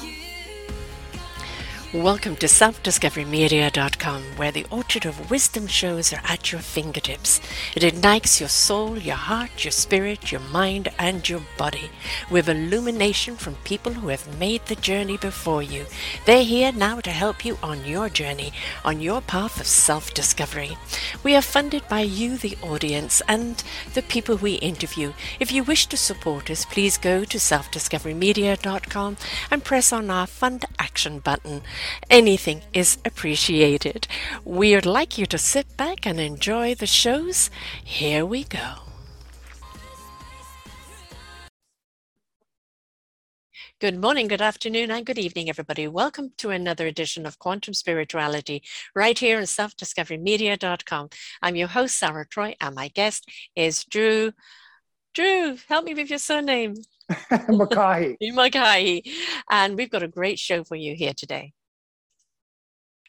You Welcome to selfdiscoverymedia.com, where the orchard of wisdom shows are at your fingertips. It ignites your soul, your heart, your spirit, your mind, and your body with illumination from people who have made the journey before you. They're here now to help you on your journey, on your path of self discovery. We are funded by you, the audience, and the people we interview. If you wish to support us, please go to selfdiscoverymedia.com and press on our Fund Action button. Anything is appreciated. We'd like you to sit back and enjoy the shows. Here we go. Good morning, good afternoon, and good evening, everybody. Welcome to another edition of Quantum Spirituality right here on selfdiscoverymedia.com. I'm your host, Sarah Troy, and my guest is Drew. Drew, help me with your surname. Mackay. Mackay. And we've got a great show for you here today.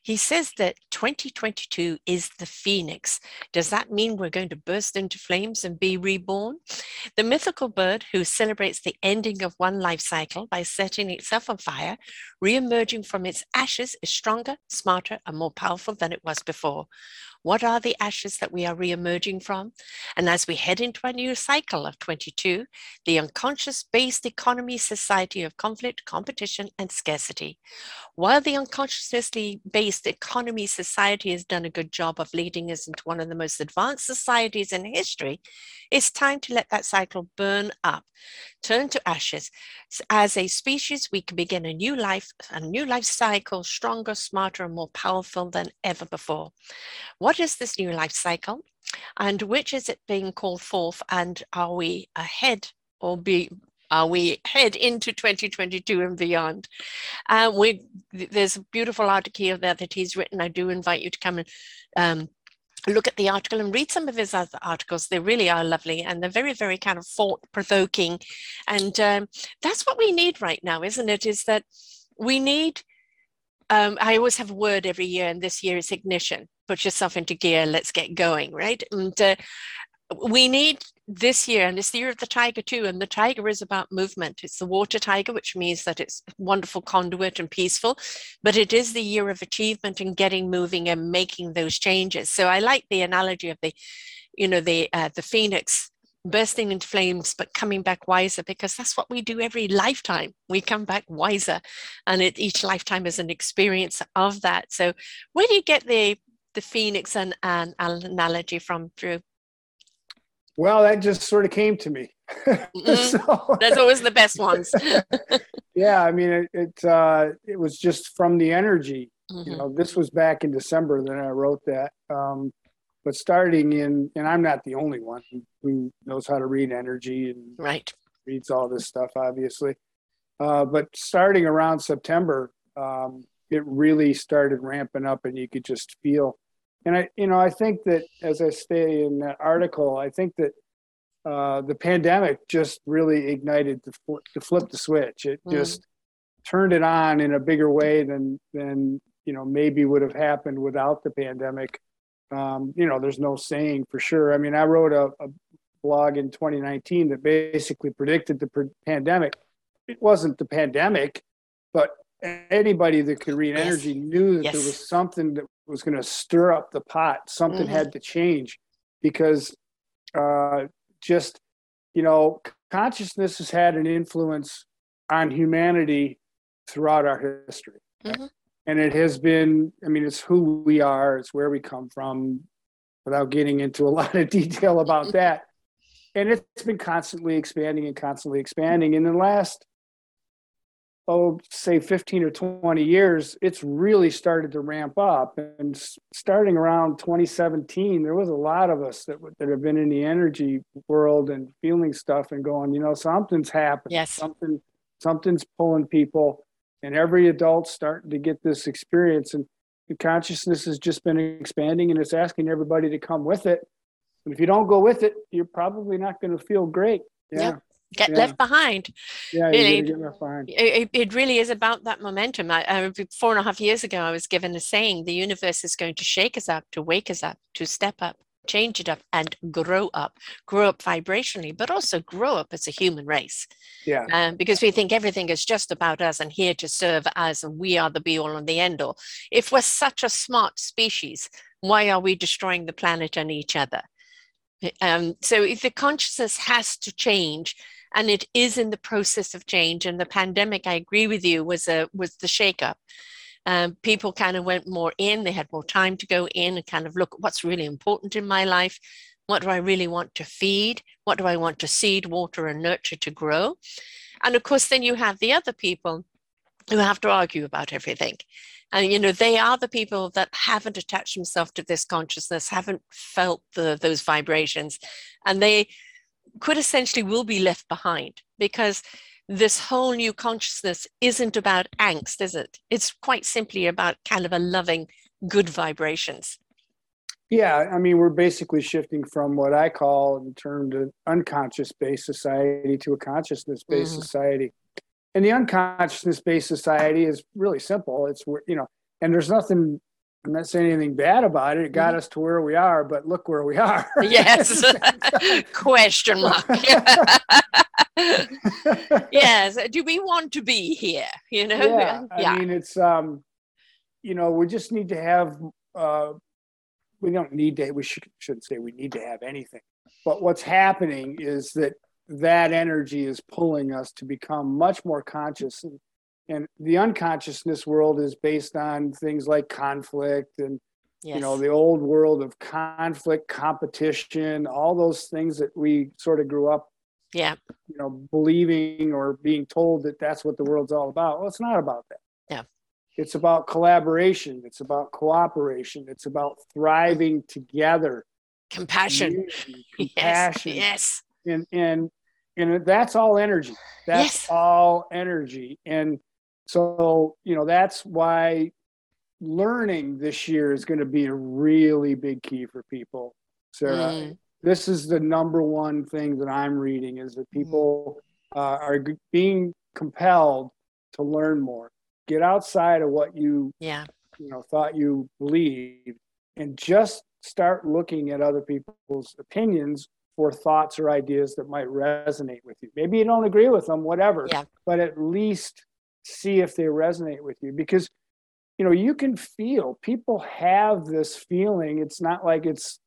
He says that 2022 is the phoenix. Does that mean we're going to burst into flames and be reborn? The mythical bird who celebrates the ending of one life cycle by setting itself on fire, re-emerging from its ashes is stronger, smarter, and more powerful than it was before. What are the ashes that we are re-emerging from? And as we head into a new cycle of 22, the unconscious-based economy society of conflict, competition, and scarcity. While the unconsciously-based economy society has done a good job of leading us into one of the most advanced societies in history, it's time to let that cycle burn up, turn to ashes. As a species, we can begin a new life, a new life cycle, stronger, smarter, and more powerful than ever before. What is this new life cycle? And which is it being called forth? And are we ahead or be are we head into 2022 and beyond? Uh, we there's a beautiful article here that he's written. I do invite you to come and um, look at the article and read some of his other articles. They really are lovely and they're very, very kind of thought provoking. And um, that's what we need right now, isn't it? Is that we need. Um, I always have a word every year, and this year is ignition. Put yourself into gear. Let's get going, right? And uh, we need this year, and it's the year of the tiger too. And the tiger is about movement. It's the water tiger, which means that it's wonderful conduit and peaceful, but it is the year of achievement and getting moving and making those changes. So I like the analogy of the, you know, the uh, the phoenix bursting into flames but coming back wiser because that's what we do every lifetime we come back wiser and it, each lifetime is an experience of that so where do you get the the phoenix and an analogy from drew well, that just sort of came to me. Mm-hmm. so, That's always the best ones. yeah, I mean, it it, uh, it was just from the energy. Mm-hmm. You know, this was back in December that I wrote that. Um, but starting in, and I'm not the only one who knows how to read energy and right reads all this stuff, obviously. Uh, but starting around September, um, it really started ramping up, and you could just feel and I, you know, I think that as I say in that article, I think that uh, the pandemic just really ignited the, to flip the switch. It mm. just turned it on in a bigger way than than you know maybe would have happened without the pandemic. Um, you know, there's no saying for sure. I mean, I wrote a, a blog in 2019 that basically predicted the pandemic. It wasn't the pandemic, but anybody that could read yes. energy knew that yes. there was something that was going to stir up the pot. Something mm-hmm. had to change because uh, just, you know, consciousness has had an influence on humanity throughout our history. Mm-hmm. And it has been, I mean, it's who we are, it's where we come from, without getting into a lot of detail about that. And it's been constantly expanding and constantly expanding. In the last oh, say 15 or 20 years, it's really started to ramp up. And starting around 2017, there was a lot of us that, that have been in the energy world and feeling stuff and going, you know, something's happening. Yes. Something, something's pulling people. And every adult's starting to get this experience. And the consciousness has just been expanding and it's asking everybody to come with it. And if you don't go with it, you're probably not going to feel great. Yeah. yeah get yeah. left behind. Yeah, really, get left behind. It, it really is about that momentum. I, I, four and a half years ago, I was given a saying: the universe is going to shake us up, to wake us up, to step up, change it up and grow up grow up vibrationally but also grow up as a human race yeah um, because we think everything is just about us and here to serve us and we are the be all and the end all if we're such a smart species why are we destroying the planet and each other um, so if the consciousness has to change and it is in the process of change and the pandemic i agree with you was a was the shakeup um, people kind of went more in, they had more time to go in and kind of look at what's really important in my life. What do I really want to feed? What do I want to seed, water, and nurture to grow? And of course, then you have the other people who have to argue about everything. And you know, they are the people that haven't attached themselves to this consciousness, haven't felt the, those vibrations, and they could essentially will be left behind because this whole new consciousness isn't about angst, is it? It's quite simply about kind of a loving, good vibrations. Yeah, I mean, we're basically shifting from what I call, in terms of unconscious based society, to a consciousness based mm-hmm. society. And the unconsciousness based society is really simple. It's, you know, and there's nothing I'm not saying anything bad about it. It got mm-hmm. us to where we are, but look where we are. yes. Question mark. yes. Do we want to be here? You know? Yeah. yeah. I mean, it's, um, you know, we just need to have, uh, we don't need to, we should, shouldn't say we need to have anything. But what's happening is that that energy is pulling us to become much more conscious and the unconsciousness world is based on things like conflict and yes. you know the old world of conflict competition all those things that we sort of grew up yeah. you know believing or being told that that's what the world's all about. Well it's not about that. Yeah. It's about collaboration. It's about cooperation. It's about thriving together. Compassion. Compassion yes, yes. and and and that's all energy. That's yes. all energy. And so, you know, that's why learning this year is going to be a really big key for people. Sarah, mm. this is the number one thing that I'm reading is that people uh, are being compelled to learn more. Get outside of what you, yeah. you know, thought you believed and just start looking at other people's opinions for thoughts or ideas that might resonate with you. Maybe you don't agree with them, whatever, yeah. but at least see if they resonate with you because you know you can feel people have this feeling it's not like it's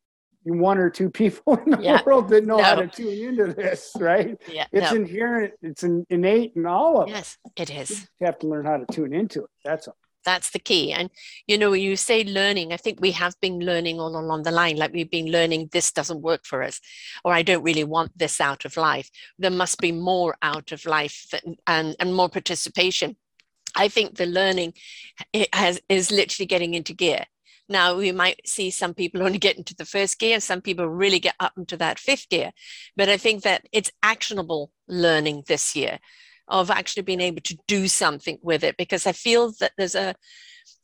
one or two people in the yeah. world that know no. how to tune into this right yeah it's no. inherent it's an innate in all of us. yes it is you have to learn how to tune into it that's all that's the key. And you know when you say learning i think we have been learning all along the line like we've been learning this doesn't work for us or i don't really want this out of life. There must be more out of life and and more participation. I think the learning has is literally getting into gear. Now we might see some people only get into the first gear some people really get up into that fifth gear but i think that it's actionable learning this year of actually being able to do something with it because I feel that there's a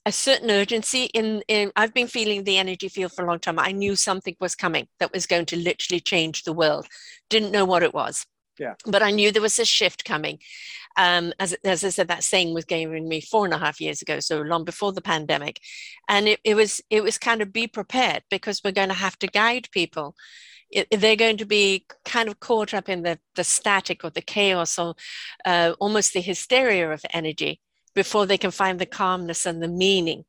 a certain urgency in, in I've been feeling the energy field for a long time. I knew something was coming that was going to literally change the world. Didn't know what it was. Yeah. But I knew there was a shift coming. Um, as, as I said, that saying was given me four and a half years ago, so long before the pandemic. And it, it was it was kind of be prepared because we're going to have to guide people they're going to be kind of caught up in the, the static or the chaos or uh, almost the hysteria of energy before they can find the calmness and the meaning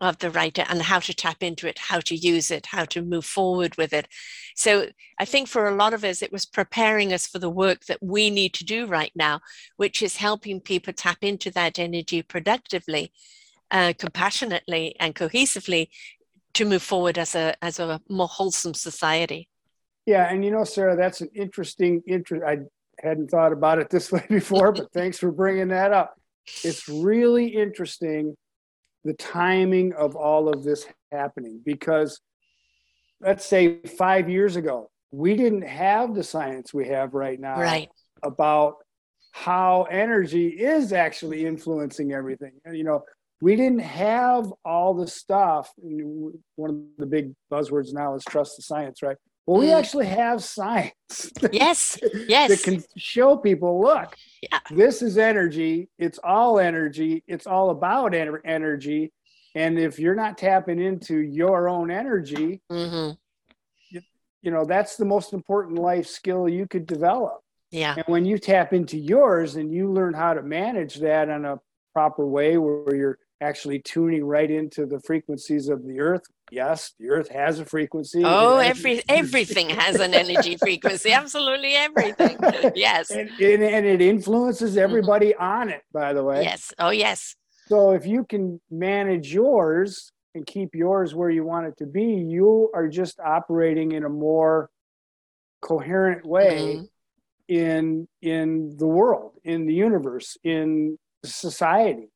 of the writer and how to tap into it, how to use it, how to move forward with it. So I think for a lot of us, it was preparing us for the work that we need to do right now, which is helping people tap into that energy productively, uh, compassionately, and cohesively to move forward as a as a more wholesome society. Yeah, and you know, Sarah, that's an interesting interest. I hadn't thought about it this way before, but thanks for bringing that up. It's really interesting the timing of all of this happening because let's say 5 years ago, we didn't have the science we have right now right. about how energy is actually influencing everything. And, you know, we didn't have all the stuff. One of the big buzzwords now is trust the science, right? Well, we mm. actually have science. Yes, yes. that can show people, look, yeah. this is energy. It's all energy. It's all about energy. And if you're not tapping into your own energy, mm-hmm. you know, that's the most important life skill you could develop. Yeah. And when you tap into yours and you learn how to manage that in a proper way where you're actually tuning right into the frequencies of the earth. Yes, the earth has a frequency. Oh, every everything has an energy frequency. Absolutely everything. Yes. And, and, and it influences Mm-hmm. everybody on it, by the way. Yes. Oh, yes. So if you can manage yours and keep yours where you want it to be, you are just operating in a more coherent way Mhm. in in the world, in the universe, in society.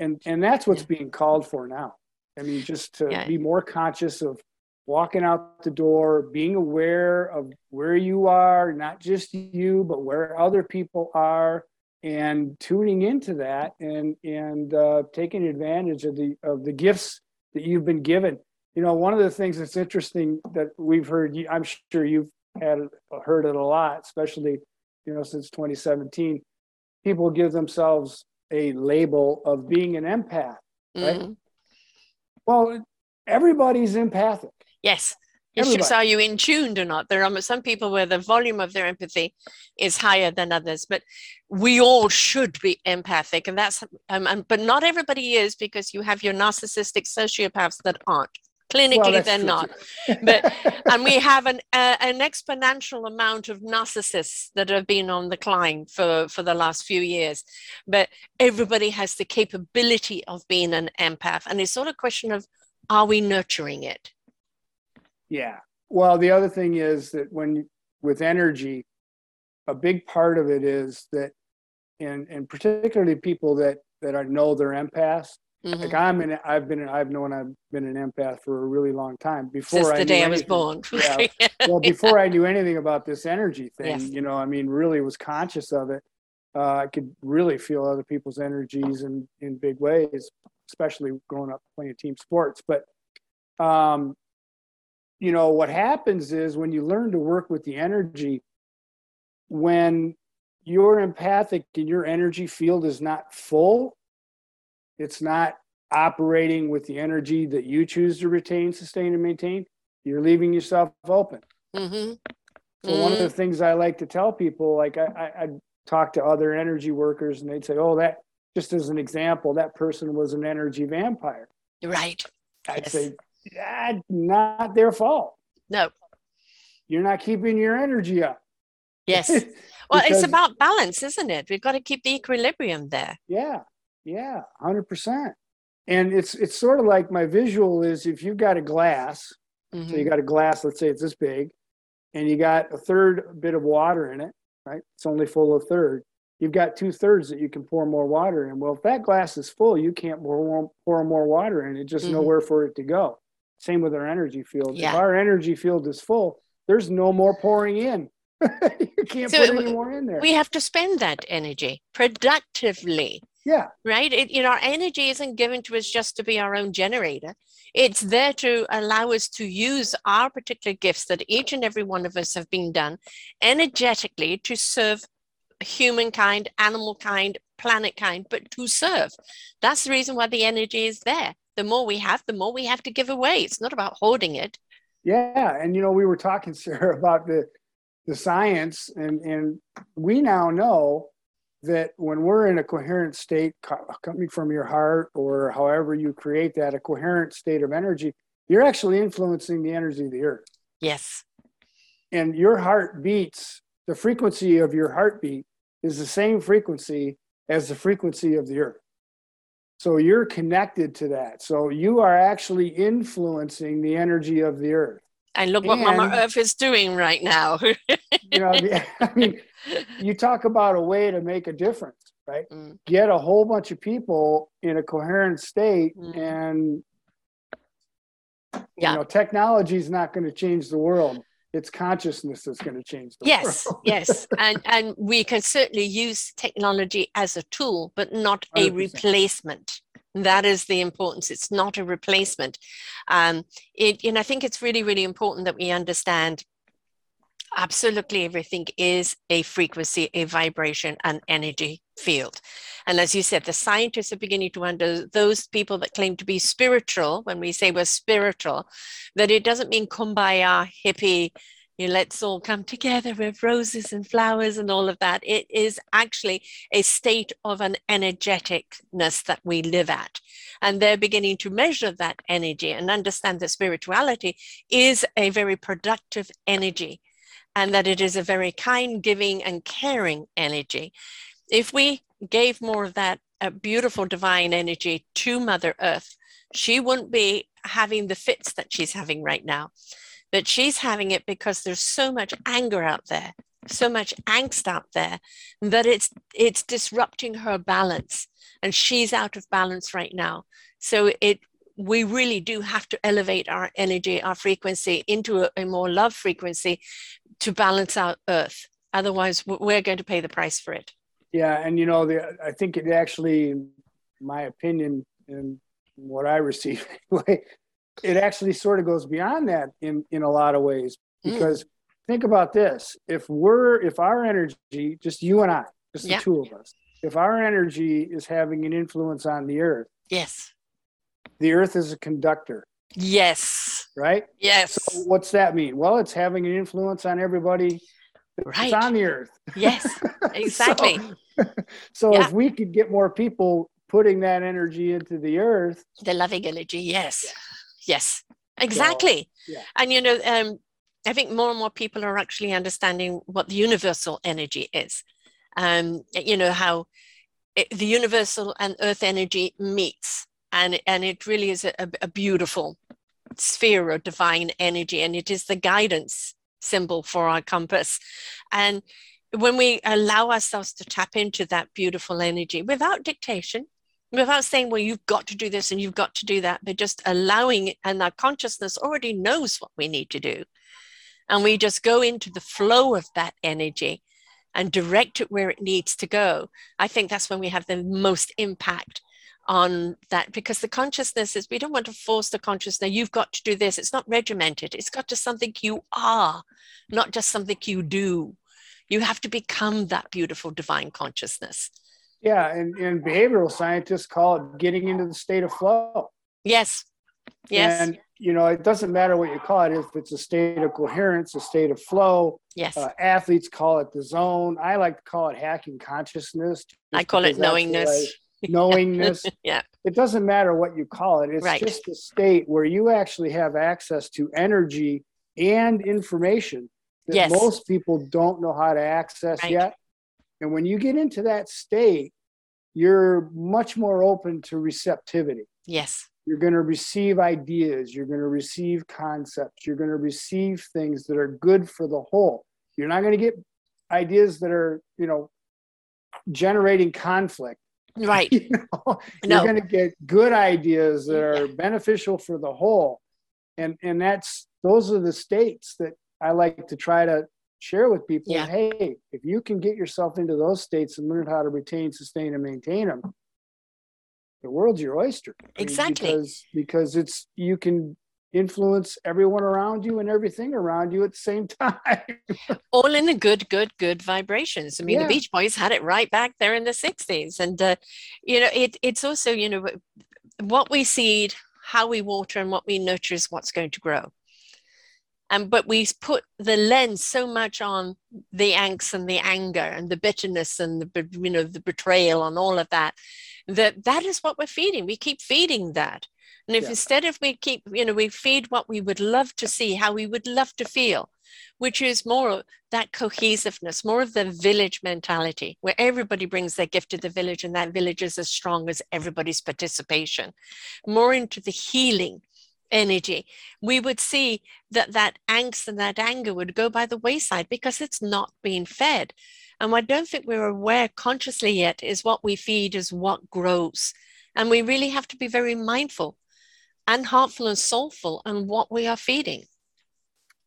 And and that's what's being called for now. I mean, just to Yeah. be more conscious of walking out the door, being aware of where you are, not just you, but where other people are, and tuning into that and and uh, taking advantage of the of the gifts that you've been given. You know, one of the things that's interesting that we've heard, I'm sure you've had heard it a lot, especially you know since 2017. People give themselves a label of being an empath. Right. Mhm. Well, everybody's empathic. Yes. It's Everybody. just are you in tuned or not? There are some people where the volume of their empathy is higher than others, but we all should be empathic, and that's um, and, but not everybody is because you have your narcissistic sociopaths that aren't. Clinically, that's they're not. But- and we have an uh, an exponential amount of narcissists that have been on the climb for for the last few years but everybody has the capability of being an empath and it's sort of a question of are we nurturing it Yeah. Well, the other thing is that when with energy, a big part of it is that, and and particularly people that that are know they're empaths. Mhm. Like I'm an, I've been, I've known I've been an empath for a really long time before since I the knew day i was anything. born Yeah. Well, before I knew anything about this energy thing, Yes. you know, I mean, really was conscious of it. Uh, I could really feel other people's energies in in big ways, especially growing up playing team sports. But um, you know, what happens is when you learn to work with the energy, when you're empathic and your energy field is not full, it's not operating with the energy that you choose to retain, sustain, and maintain, you're leaving yourself open. hmm So one of the things I like to tell people, like I, I, I'd talk to other energy workers and they'd say, oh, that just as an example, that person was an energy vampire. right I'd Yes. say, "Ah, not their fault. no You're not keeping your energy up. yes well it's about balance isn't it we've got to keep the equilibrium there Yeah, yeah, hundred percent. And it's it's sort of like my visual is if you've got a glass, so Mhm. you got a glass, let's say it's this big, and you got a third bit of water in it, right? It's only full of third. You've got two thirds that you can pour more water in. Well, if that glass is full, you can't pour more, pour more water in. It's just Mhm. nowhere for it to go. Same with our energy field. Yeah. If our energy field is full, there's no more pouring in. you can't So put any more in there. we have to spend that energy productively yeah, right? It, you know, our energy isn't given to us just to be our own generator. It's there to allow us to use our particular gifts that each and every one of us have been done energetically to serve humankind, animal kind, planet kind, but to serve. That's the reason why the energy is there. The more we have, the more we have to give away. It's not about hoarding it. Yeah, and you know, we were talking, Sarah, about the the science, and and we now know that when we're in a coherent state co- coming from your heart, or however you create that, a coherent state of energy, you're actually influencing the energy of the earth, Yes. and your heart beats. The frequency of your heartbeat is the same frequency as the frequency of the earth. So you're connected to that. So you are actually influencing the energy of the earth. And look what Mama Earth is doing right now. you know, I mean, you talk about a way to make a difference, right? Mm. Get a whole bunch of people in a coherent state, Mm. and Yeah. you know, technology is not going to change the world. It's consciousness that's going to change the Yes, world. yes, yes. and and we can certainly use technology as a tool, but not a 100%. replacement. That is the importance. It's not a replacement. Um, it, and I think it's really, really important that we understand absolutely everything is a frequency, a vibration, an energy field. And as you said, the scientists are beginning to under those people that claim to be spiritual, when we say we're spiritual, that it doesn't mean kumbaya, hippie, you know, let's all come together with roses and flowers and all of that. It is actually a state of an energeticness that we live at. And they're beginning to measure that energy and understand that spirituality is a very productive energy and that it is a very kind, giving, and caring energy. If we gave more of that uh, beautiful divine energy to Mother Earth, she wouldn't be having the fits that she's having right now. But she's having it because there's so much anger out there so much angst out there that it's it's disrupting her balance. And she's out of balance right now. So it we really do have to elevate our energy our frequency into a, a more love frequency to balance out earth. Otherwise we're going to pay the price for it. Yeah and you know the, i think it actually my opinion and what i receive anyway it actually sort of goes beyond that in in a lot of ways. Hmm. because mm. think about this. If we're if our energy just you and i just the two of us if our energy is having an influence on the earth yes. the earth is a conductor. Yes right yes so what's that mean well it's having an influence on everybody right. on the earth yes exactly so, so yeah. if we could get more people putting that energy into the earth the loving energy yes yeah Yes, exactly. So, yeah. And you know, um, I think more and more people are actually understanding what the universal energy is. Um, you know how it, the universal and earth energy meets, and and it really is a, a beautiful sphere of divine energy, and it is the guidance symbol for our compass. And when we allow ourselves to tap into that beautiful energy without dictation, without saying, well, you've got to do this and you've got to do that, but just allowing it, and our consciousness already knows what we need to do. And we just go into the flow of that energy and direct it where it needs to go. I think that's when we have the most impact on that because the consciousness is we don't want to force the consciousness you've got to do this it's not regimented it's got to something you are not just something you do you have to become that beautiful divine consciousness yeah, and, and behavioral scientists call it getting into the state of flow. Yes. Yes. And you know, it doesn't matter what you call it, if it's a state of coherence, a state of flow. Yes. Uh, athletes call it the zone. I like to call it hacking consciousness. I call it knowingness. knowingness. yeah. It doesn't matter what you call it. It's right. just a state where you actually have access to energy and information that yes. most people don't know how to access right. yet. And when you get into that state, you're much more open to receptivity. Yes. You're going to receive ideas, you're going to receive concepts, you're going to receive things that are good for the whole. You're not going to get ideas that are, you know, generating conflict. Right. you know? no. You're going to get good ideas that are beneficial for the whole. And and that's those are the states that I like to try to share with people yeah. hey if you can get yourself into those states and learn how to retain sustain and maintain them the world's your oyster exactly because because it's you can influence everyone around you and everything around you at the same time. All in the good good good vibrations i mean yeah. the beach boys had it right back there in the 60s and uh, you know it, it's also you know what we seed how we water and what we nurture is what's going to grow. And but we put the lens so much on the angst and the anger and the bitterness and the you know the betrayal and all of that that that is what we're feeding. We keep feeding that and if yeah. instead of we keep you know we feed what we would love to see how we would love to feel which is more that cohesiveness more of the village mentality where everybody brings their gift to the village and that village is as strong as everybody's participation more into the healing energy, we would see that that angst and that anger would go by the wayside because it's not being fed. And what I don't think we're aware consciously yet is what we feed is what grows. And we really have to be very mindful and heartful and soulful and what we are feeding.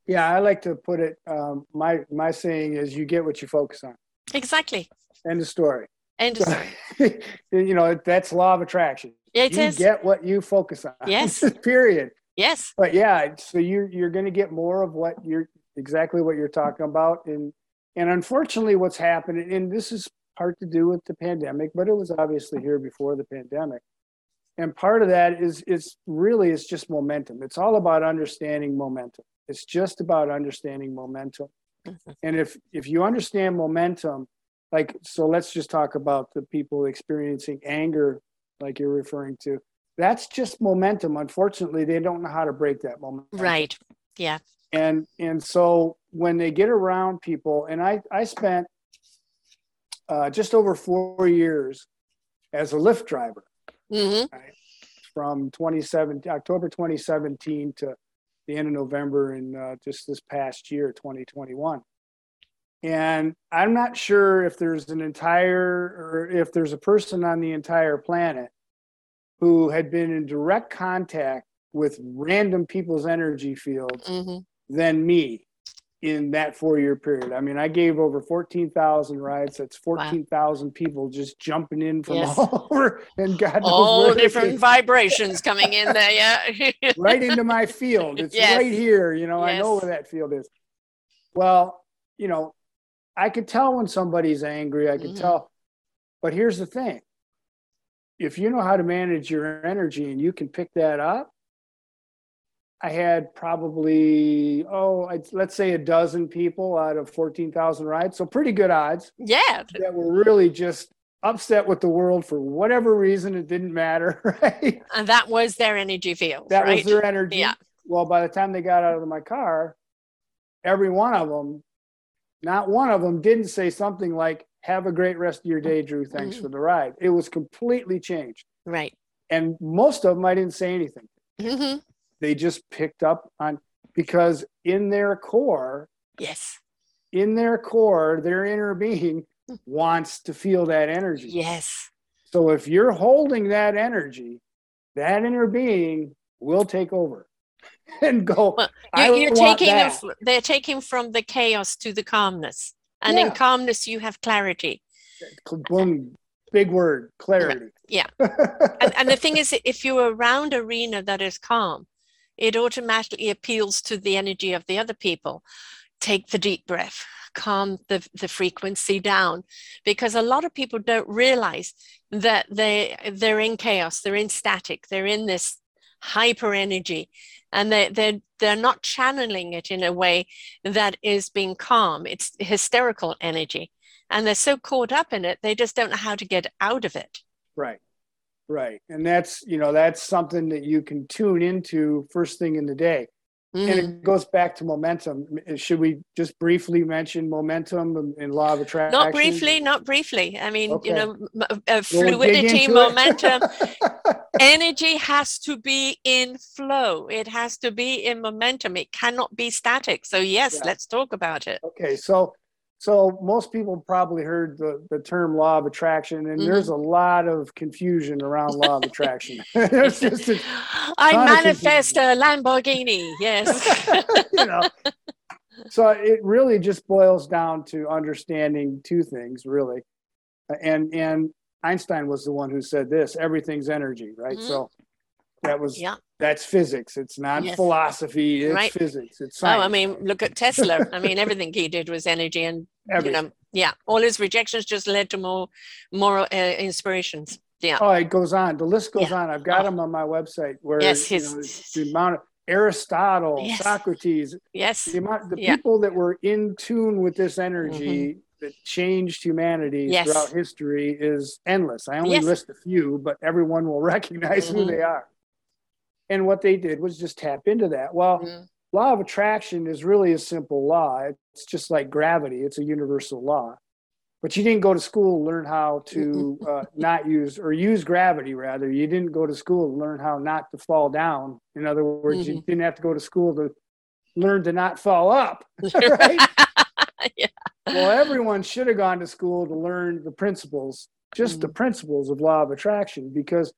Yeah, I like to put it. Um, my my saying is, you get what you focus on. Exactly. End of story. End of story. you know that's law of attraction. It you is. get what you focus on. Yes. Period. Yes. But yeah, so you're you're going to get more of what you're exactly what you're talking about, and and unfortunately, what's happening, and this is part to do with the pandemic, but it was obviously here before the pandemic. And part of that is is really it's just momentum. It's all about understanding momentum. It's just about understanding momentum. Mhm. And if if you understand momentum, like so let's just talk about the people experiencing anger like you're referring to. That's just momentum. Unfortunately, they don't know how to break that momentum. Right. Yeah. And and so when they get around people, and I I spent uh, just over four years as a Lyft driver hmm from 2017 October 2017 to the end of November in uh, just this past year 2021 and I'm not sure if there's an entire or if there's a person on the entire planet who had been in direct contact with random people's energy fields hmm than me in that four year period. I mean, I gave over 14,000 rides. That's 14,000 people just jumping in from Yes. all over and God knows All different vibrations coming in there. Yeah. right into my field. It's Yes. right here. You know, I know where that field is. Well, you know, I could tell when somebody's angry. I could Mhm. tell. But here's the thing if you know how to manage your energy and you can pick that up, I had probably, oh, I'd- let's say a dozen people out of 14,000 rides. So pretty good odds yeah. that were really just upset with the world for whatever reason. It didn't matter, right? And that was their energy field. That right? was their energy. Yeah. Well, by the time they got out of my car, every one of them, not one of them didn't say something like, have a great rest of your day, Drew. Thanks Mhm. for the ride. It was completely changed. Right. And most of them, I didn't say anything. hmm They just picked up on because in their core, Yes. in their core, their inner being hmm. wants to feel that energy. Yes. So if you're holding that energy, that inner being will take over and go. Well, You're, you're taking that. they're taking from the chaos to the calmness. And in calmness, you have clarity. boom, big word, clarity. Yeah. And, and the thing is, if you're around arena that is calm, it automatically appeals to the energy of the other people. Take the deep breath, calm the, the frequency down, because a lot of people don't realize that they they're in chaos, they're in static, they're in this hyper energy, and they they're they're not channeling it in a way that is being calm. It's hysterical energy. And they're so caught up in it, they just don't know how to get out of it. right, right. And that's you know that's something that you can tune into first thing in the day. And Mhm. it goes back to momentum. Should we just briefly mention momentum and, and law of attraction? Not briefly, not briefly. I mean, Okay. you know, uh, We'll fluidity, momentum, energy has to be in flow. It has to be in momentum. It cannot be static. So, yes, Yeah. let's talk about it. Okay, so so most people probably heard the, the term law of attraction, and Mhm. there's a lot of confusion around law of attraction. There's just a- I manifest a Lamborghini. Yes. you know. So it really just boils down to understanding two things, really. And and Einstein was the one who said this: everything's energy, right? Mhm. So that was yeah. That's physics. It's not Yes. philosophy. It's Right. physics. It's Oh. I mean, look at Tesla. I mean, everything he did was energy, and you know, yeah, all his rejections just led to more, more uh, inspirations. Yeah. Oh, it goes on. The list goes Yeah. on. I've got Oh. them on my website. Where Yes, you his- know, the amount of Aristotle, Yes. Socrates, Yes. the amount, the Yeah. people that were in tune with this energy that changed humanity Yes. throughout history is endless. I only Yes. list a few, but everyone will recognize who Mhm. they are. And what they did was just tap into that. Well, Mm. law of attraction is really a simple law. It's just like gravity. It's a universal law. But you didn't go to school to learn how to uh, not use or use gravity. Rather, you didn't go to school to learn how not to fall down. In other words, you didn't have to go to school to learn to not fall up. right? Yeah. Well, everyone should have gone to school to learn the principles, just the principles of law of attraction, because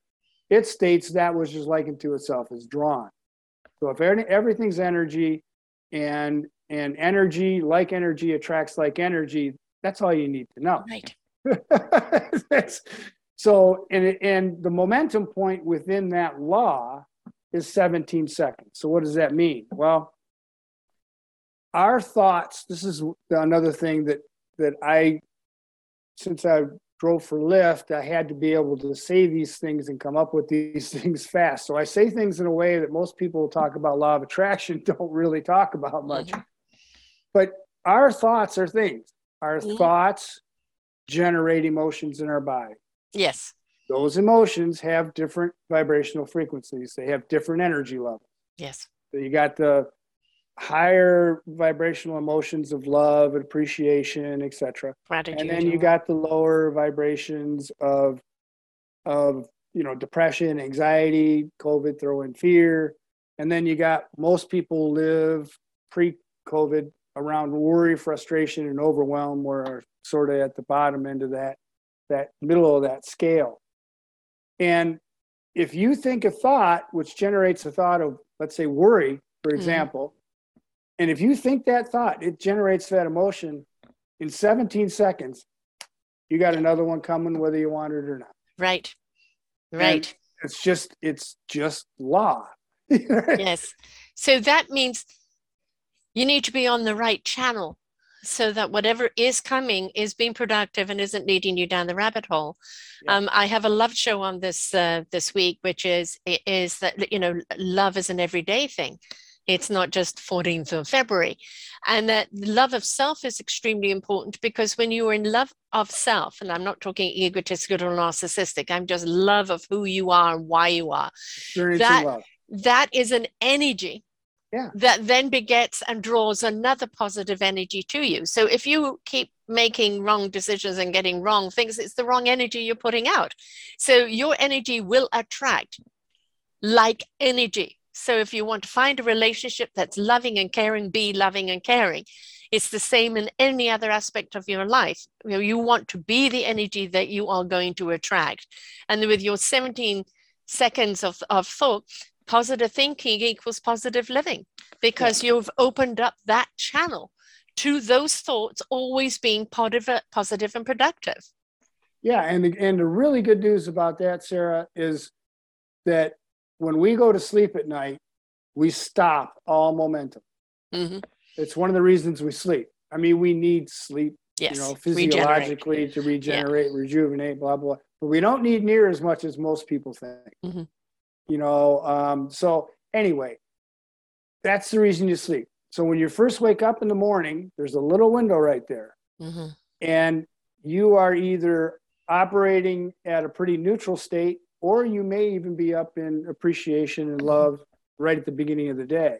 it states that which is likened to itself is drawn. So if everything's energy, and and energy like energy attracts like energy, that's all you need to know. Right. So and it- and the momentum point within that law is 17 seconds. So what does that mean? Well, our thoughts. This is another thing that that I, since I've drove for Lyft, I had to be able to say these things and come up with these things fast. So I say things in a way that most people talk about law of attraction don't really talk about much. Mm-hmm. But our thoughts are things. Our mm-hmm. thoughts generate emotions in our body. Yes. Those emotions have different vibrational frequencies. They have different energy levels. Yes. So you got the higher vibrational emotions of love and appreciation, etc. And then you got the lower vibrations of of you know depression, anxiety, COVID, throw in fear, and then you got most people live pre-COVID around worry, frustration, and overwhelm, where are sort of at the bottom end of that that middle of that scale. And if you think a thought which generates a thought of let's say worry, for mm-hmm. And if you think that thought, it generates that emotion in 17 seconds, you got another one coming whether you want it or not. Right. Right. And it's just it's just law. yes. So that means you need to be on the right channel so that whatever is coming is being productive and isn't leading you down the rabbit hole. Yeah. Um, I have a love show on this uh, this week, which is is that you know love is an everyday thing. It's not just 14th of February. And that love of self is extremely important because when you are in love of self, and I'm not talking egotistical or narcissistic, I'm just love of who you are and why you are. That, that is an energy yeah. that then begets and draws another positive energy to you. So if you keep making wrong decisions and getting wrong things, it's the wrong energy you're putting out. So your energy will attract like energy. So if you want to find a relationship that's loving and caring, be loving and caring. It's the same in any other aspect of your life. You, know, you want to be the energy that you are going to attract. And with your 17 seconds of, of thought, positive thinking equals positive living because yeah. you've opened up that channel to those thoughts always being positive, positive and productive. Yeah, and the, and the really good news about that, Sarah, is that when we go to sleep at night, we stop all momentum. Mm-hmm. It's one of the reasons we sleep. I mean, we need sleep, yes. you know, physiologically regenerate. to regenerate, yeah. rejuvenate, blah, blah. But we don't need near as much as most people think. Mm-hmm. You know, um, so anyway, that's the reason you sleep. So when you first wake up in the morning, there's a little window right there. Mm-hmm. And you are either operating at a pretty neutral state or you may even be up in appreciation and love right at the beginning of the day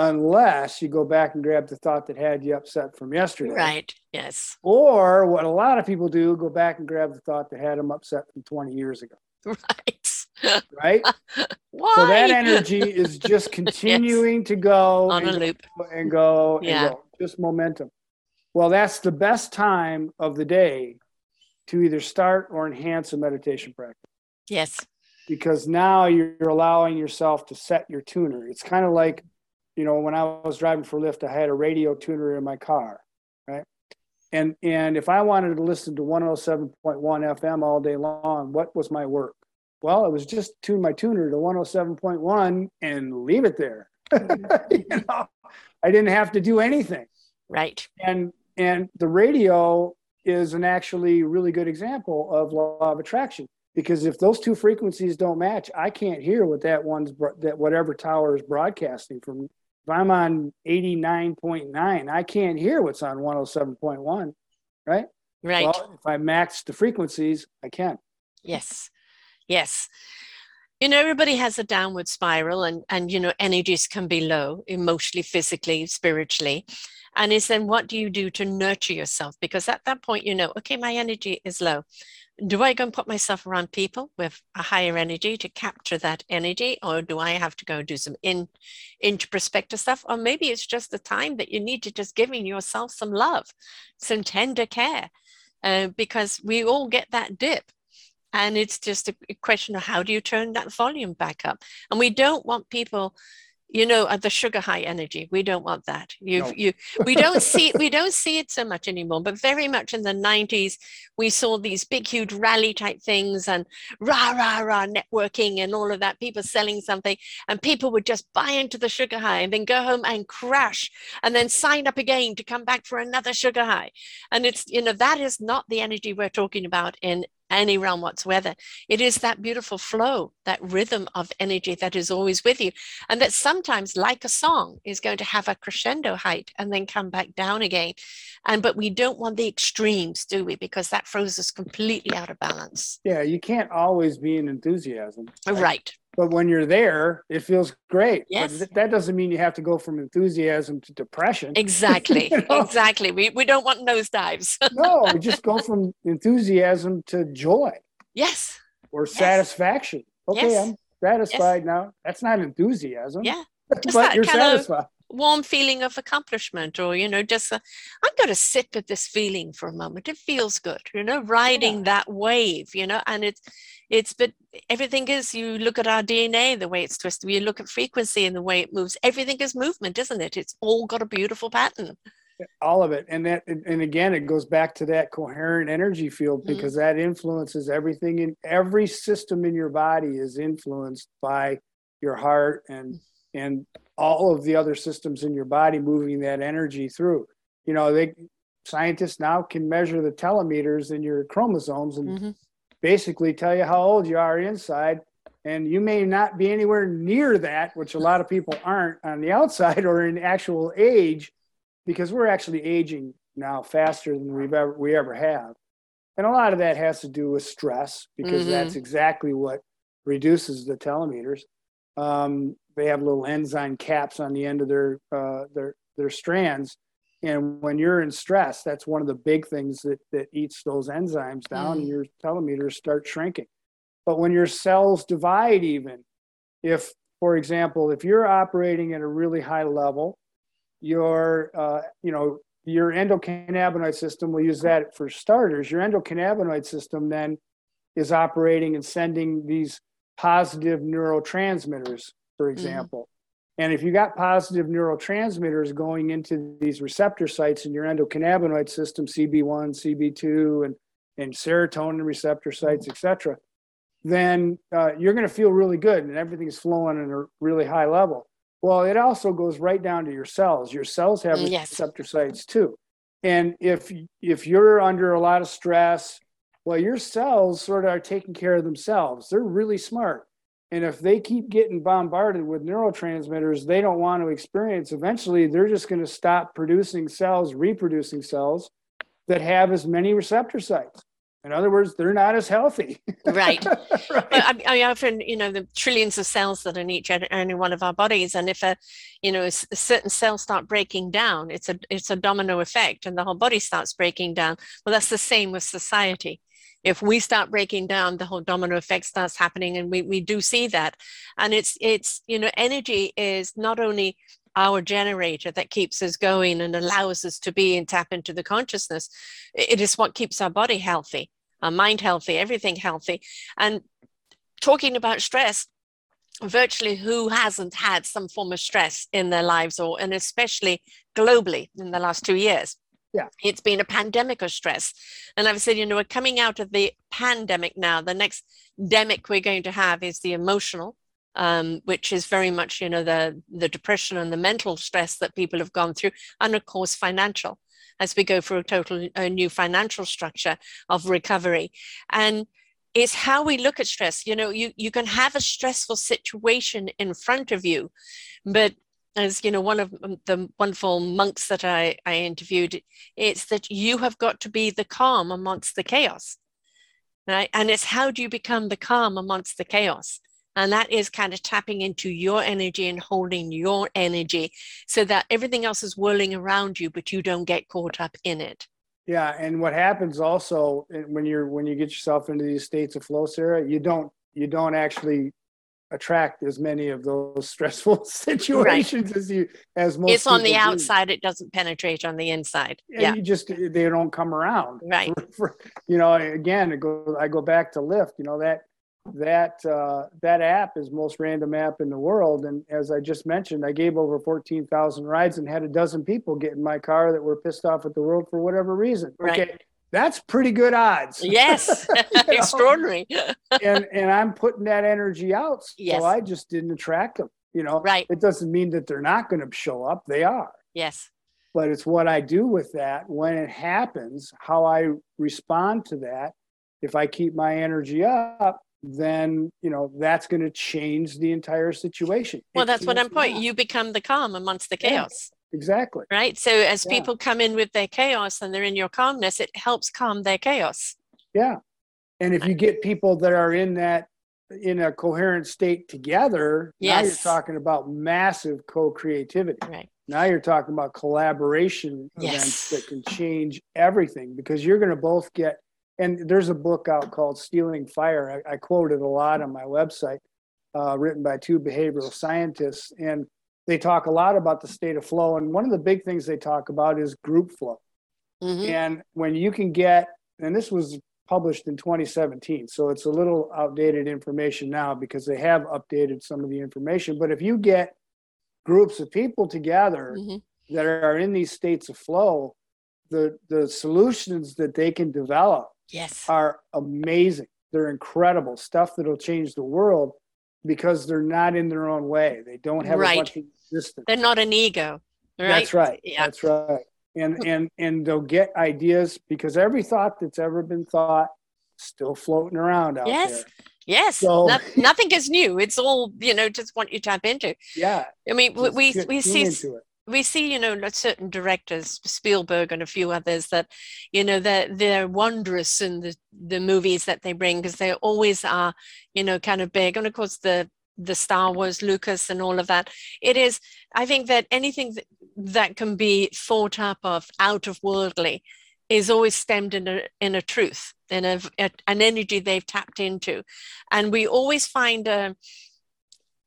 unless you go back and grab the thought that had you upset from yesterday. Right yes. Or what a lot of people do go back and grab the thought that had them upset from 20 years ago. Right. Right? Why? so that energy is just continuing yes. to go on a loop. go and go yeah. and go. Just momentum. Well that's the best time of the day to either start or enhance a meditation practice Yes. Because now you're allowing yourself to set your tuner. It's kind of like, you know, when I was driving for Lyft, I had a radio tuner in my car, right? And and if I wanted to listen to 107.1 FM all day long, what was my work? Well, it was just tune my tuner to 107.1 and leave it there. you know, I didn't have to do anything. Right. And and the radio is an actually really good example of law of attraction because if those two frequencies don't match, I can't hear what that one's that whatever tower is broadcasting from. If I'm on 89.9, I can't hear what's on 107.1, right? Right. Well, if I match the frequencies, I can. Yes. Yes. You know, everybody has a downward spiral and and you know, energies can be low emotionally, physically, spiritually. And is then what do you do to nurture yourself? Because at that point, you know, okay, my energy is low do I go and put myself around people with a higher energy to capture that energy, or do I have to go do some in introspective stuff? Or maybe it's just the time that you need to just giving yourself some love, some tender care, uh, because we all get that dip. And it's just a question of how do you turn that volume back up? And we don't want people you know uh, the sugar high energy we don't want that you No. you we don't see we don't see it so much anymore but very much in the 90s we saw these big huge rally type things and rah rah rah networking and all of that people selling something and people would just buy into the sugar high and then go home and crash and then sign up again to come back for another sugar high and it's you know that is not the energy we're talking about in any realm whatsoever. It is that beautiful flow that rhythm of energy that is always with you and that sometimes like a song is going to have a crescendo height and then come back down again. And but we don't want the extremes do we? Because that throws us completely out of balance. Yeah, you can't always be in enthusiasm. right But when you're there, it feels great. But Yes. th- that doesn't mean you have to go from enthusiasm to depression. exactly You know? exactly we, we don't want nosedives no, we just go from enthusiasm to joy yes or satisfaction. Okay, Yes. I'm satisfied now. That's not enthusiasm. Yeah. but you're satisfied. Warm feeling of accomplishment or you know just i'm going to sit with this feeling for a moment it feels good you know riding Yeah. that wave you know and it's it's but everything is you look at our dna the way it's twisted you look at frequency and the way it moves everything is movement isn't it it's all got a beautiful pattern all of it and that and again it goes back to that coherent energy field Mhm. because that influences everything in every system in your body is influenced by your heart and and all of the other systems in your body moving that energy through you know they scientists now can measure the telomeres in your chromosomes and Mhm. basically tell you how old you are inside and you may not be anywhere near that which a lot of people aren't on the outside or in actual age because we're actually aging now faster than we've ever we ever have and a lot of that has to do with stress because Mhm. that's exactly what reduces the telomeres um, they have little enzyme caps on the end of their uh, their their strands. And when you're in stress that's one of the big things that that eats those enzymes down. And Mm. your telomeres start shrinking. But when your cells divide even if for example if you're operating at a really high level your uh, you know your endocannabinoid system we'll use that for starters your endocannabinoid system then is operating and sending these positive neurotransmitters for example and if you got positive neurotransmitters going into these receptor sites in your endocannabinoid system cb1 cb2 and and serotonin receptor sites etc then uh, you're going to feel really good and everything's flowing at a really high level well, it also goes right down to your cells. Your cells have Mm, yes. receptor sites too. And if if you're under a lot of stress, well, your cells sort of are taking care of themselves. They're really smart. And if they keep getting bombarded with neurotransmitters they don't want to experience, eventually they're just going to stop producing cells, reproducing cells that have as many receptor sites. In other words, they're not as healthy. right right? I, I often, you know, the trillions of cells that are in each and any one of our bodies, and if a, you know, a certain cells start breaking down, it's a it's a domino effect, and the whole body starts breaking down. Well, that's the same with society. If we start breaking down, the whole domino effect starts happening, and we we do see that. And it's it's you know, energy is not only our generator that keeps us going and allows us to be and tap into the consciousness. It is what keeps our body healthy, our mind healthy, everything healthy. And talking about stress, virtually who hasn't had some form of stress in their lives or and especially globally in the last two years Yeah. it's been a pandemic of stress. And i've said you know we're coming out of the pandemic now. The next demic we're going to have is the emotional um, which is very much you know the the depression and the mental stress that people have gone through. And of course financial as we go through a total a new financial structure of recovery. And it's how we look at stress. You know you you can have a stressful situation in front of you but as you know one of um, the wonderful monks that i i interviewed it's that you have got to be the calm amongst the chaos right? And it's how do you become the calm amongst the chaos? And that is kind of tapping into your energy and holding your energy so that everything else is whirling around you but you don't get caught up in it. Yeah, and what happens also eh, when you're when you get yourself into these states of flow, Sarah, you don't you don't actually attract as many of those stressful situations as you as most. it's on the do. outside it doesn't penetrate on the inside And yeah you just they don't come around. right For- you know, again, it go, I go back to lyft You know that that uh, that app is most random app in the world. And as I just mentioned, I gave over fourteen thousand rides and had a dozen people get in my car that were pissed off at the world for whatever reason. Right. Okay, that's pretty good odds. Yes, extraordinary. and and I'm putting that energy out, so Yes. I just didn't attract them. You know, right. it doesn't mean that they're not going to show up; they are. Yes. But it's what I do with that when it happens, how I respond to that. If I keep my energy up, then you know that's going to change the entire situation. Well, It that's what I'm point. You become the calm amongst the chaos, exactly. right? So as Yeah. people come in with their chaos and they're in your calmness, it helps calm their chaos. Yeah. And if you get people that are in that in a coherent state together, now you're talking about massive co-creativity. Right. Now you're talking about collaboration Yes. events that can change everything because you're going to both get. And there's a book out called Stealing Fire. I, I quote it a lot on my website, uh, written by two behavioral scientists, and they talk a lot about the state of flow. And one of the big things they talk about is group flow. Mhm. And when you can get, and this was published in 2017, so it's a little outdated information now because they have updated some of the information. But if you get groups of people together Mhm. that are in these states of flow, the the solutions that they can develop Yes. are amazing. They're incredible stuff that'll change the world because they're not in their own way. They don't have Right. a bunch of resistance. They're not an ego. Right. That's right. Yeah. That's right. And and and they'll get ideas because every thought that's ever been thought is still floating around out Yes. there. Yes. So- No- nothing is new. It's all, you know, just what you tap into. Yeah. I mean, we, we, we see into it. We see, you know, certain directors, Spielberg and a few others, that, you know, they're they're wondrous in the the movies that they bring because they always are, you know, kind of big. And of course, the the Star Wars, Lucas, and all of that. It is. I think that anything that, that can be thought up of out of worldly is always stemmed in a in a truth, in a, a an energy they've tapped into, and we always find a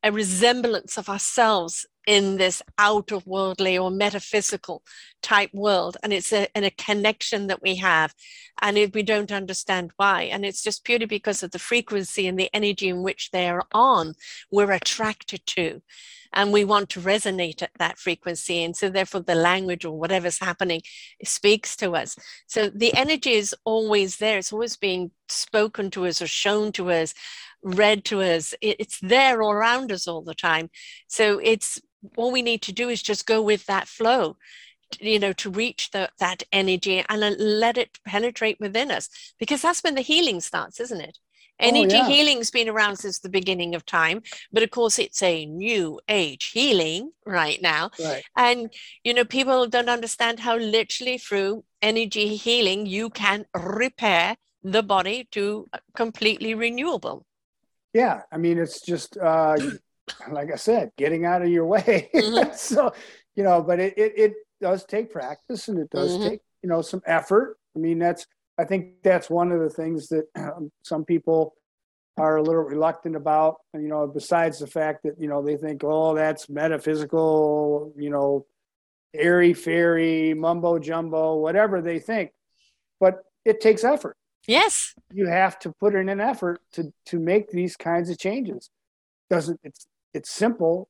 a resemblance of ourselves in this out of worldly or metaphysical type world and it's a, a connection that we have and if we don't understand why and it's just purely because of the frequency and the energy in which they are on we're attracted to and we want to resonate at that frequency and so therefore the language or whatever's happening speaks to us. So the energy is always there. It's always being spoken to us or shown to us read to us. It's there all around us all the time. So it's all we need to do is just go with that flow you know to reach the, that energy and let it penetrate within us because that's when the healing starts isn't it Oh, energy yeah. healing's been around since the beginning of time but of course it's a new age healing right now Right. and you know people don't understand how literally through energy healing you can repair the body to uh, completely renewable Yeah. I mean, it's just uh, like I said, getting out of your way. Mhm. so, you know, but it, it it does take practice and it does Mhm. take you know some effort. I mean, that's I think that's one of the things that um, some people are a little reluctant about. You know, besides the fact that you know they think, oh, that's metaphysical. You know, airy fairy, mumbo jumbo, whatever they think. But it takes effort. yes You have to put in an effort to to make these kinds of changes. Doesn't it's it's simple.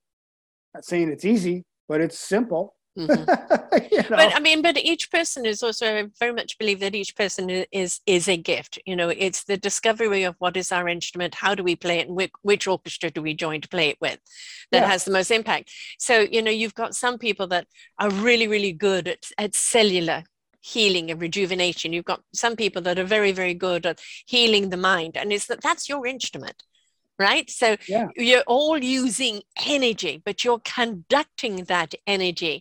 Not saying it's easy, but it's simple. Mhm. You know? but i mean but each person is also I very much believe that each person is is a gift you know it's the discovery of what is our instrument how do we play it and which, which orchestra do we join to play it with that Yeah. has the most impact so you know you've got some people that are really really good at, at cellular healing and rejuvenation you've got some people that are very very good at healing the mind and it's that that's your instrument right? So Yeah. you're all using energy but you're conducting that energy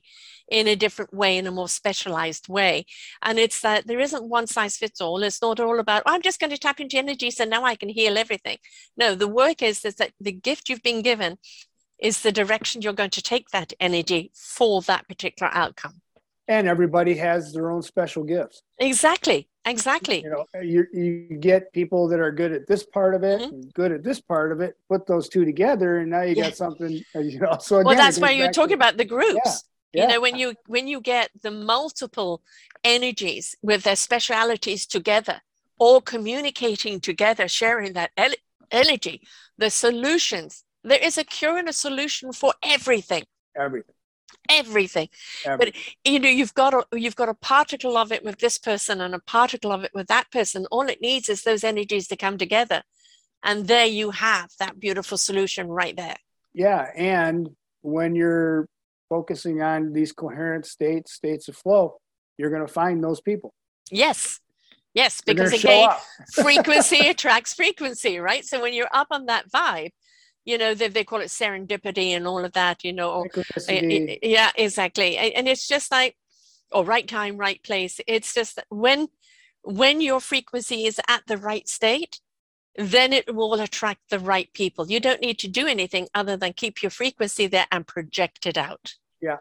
in a different way in a more specialized way. And it's that there isn't one size fits all. It's not all about "Oh, i'm just going to tap into energy so now i can heal everything. No the work is, is that the gift you've been given is the direction you're going to take that energy for that particular outcome and everybody has their own special gifts. exactly exactly You know, you you get people that are good at this part of it, Mhm. and good at this part of it. Put those two together, and now you Yeah. got something. uh, You know, so well again, it that's why you're back to- talking about the groups Yeah. you know when you when you get the multiple energies with their specialities together all communicating together sharing that energy, the solutions. There is a cure and a solution for everything. Everything. Everything. Everything. But you know, you've got a you've got a particle of it with this person and a particle of it with that person. All it needs is those energies to come together. And there you have that beautiful solution right there. Yeah. And when you're focusing on these coherent states, states of flow, you're going to find those people. Yes. Yes. Because again, frequency attracts frequency, right? So when you're up on that vibe, you know, they, they call it serendipity and all of that, you know, or, yeah, exactly. And it's just like, or right time, right place. It's just that when when your frequency is at the right state, then it will attract the right people. You don't need to do anything other than keep your frequency there and project it out. Yeah.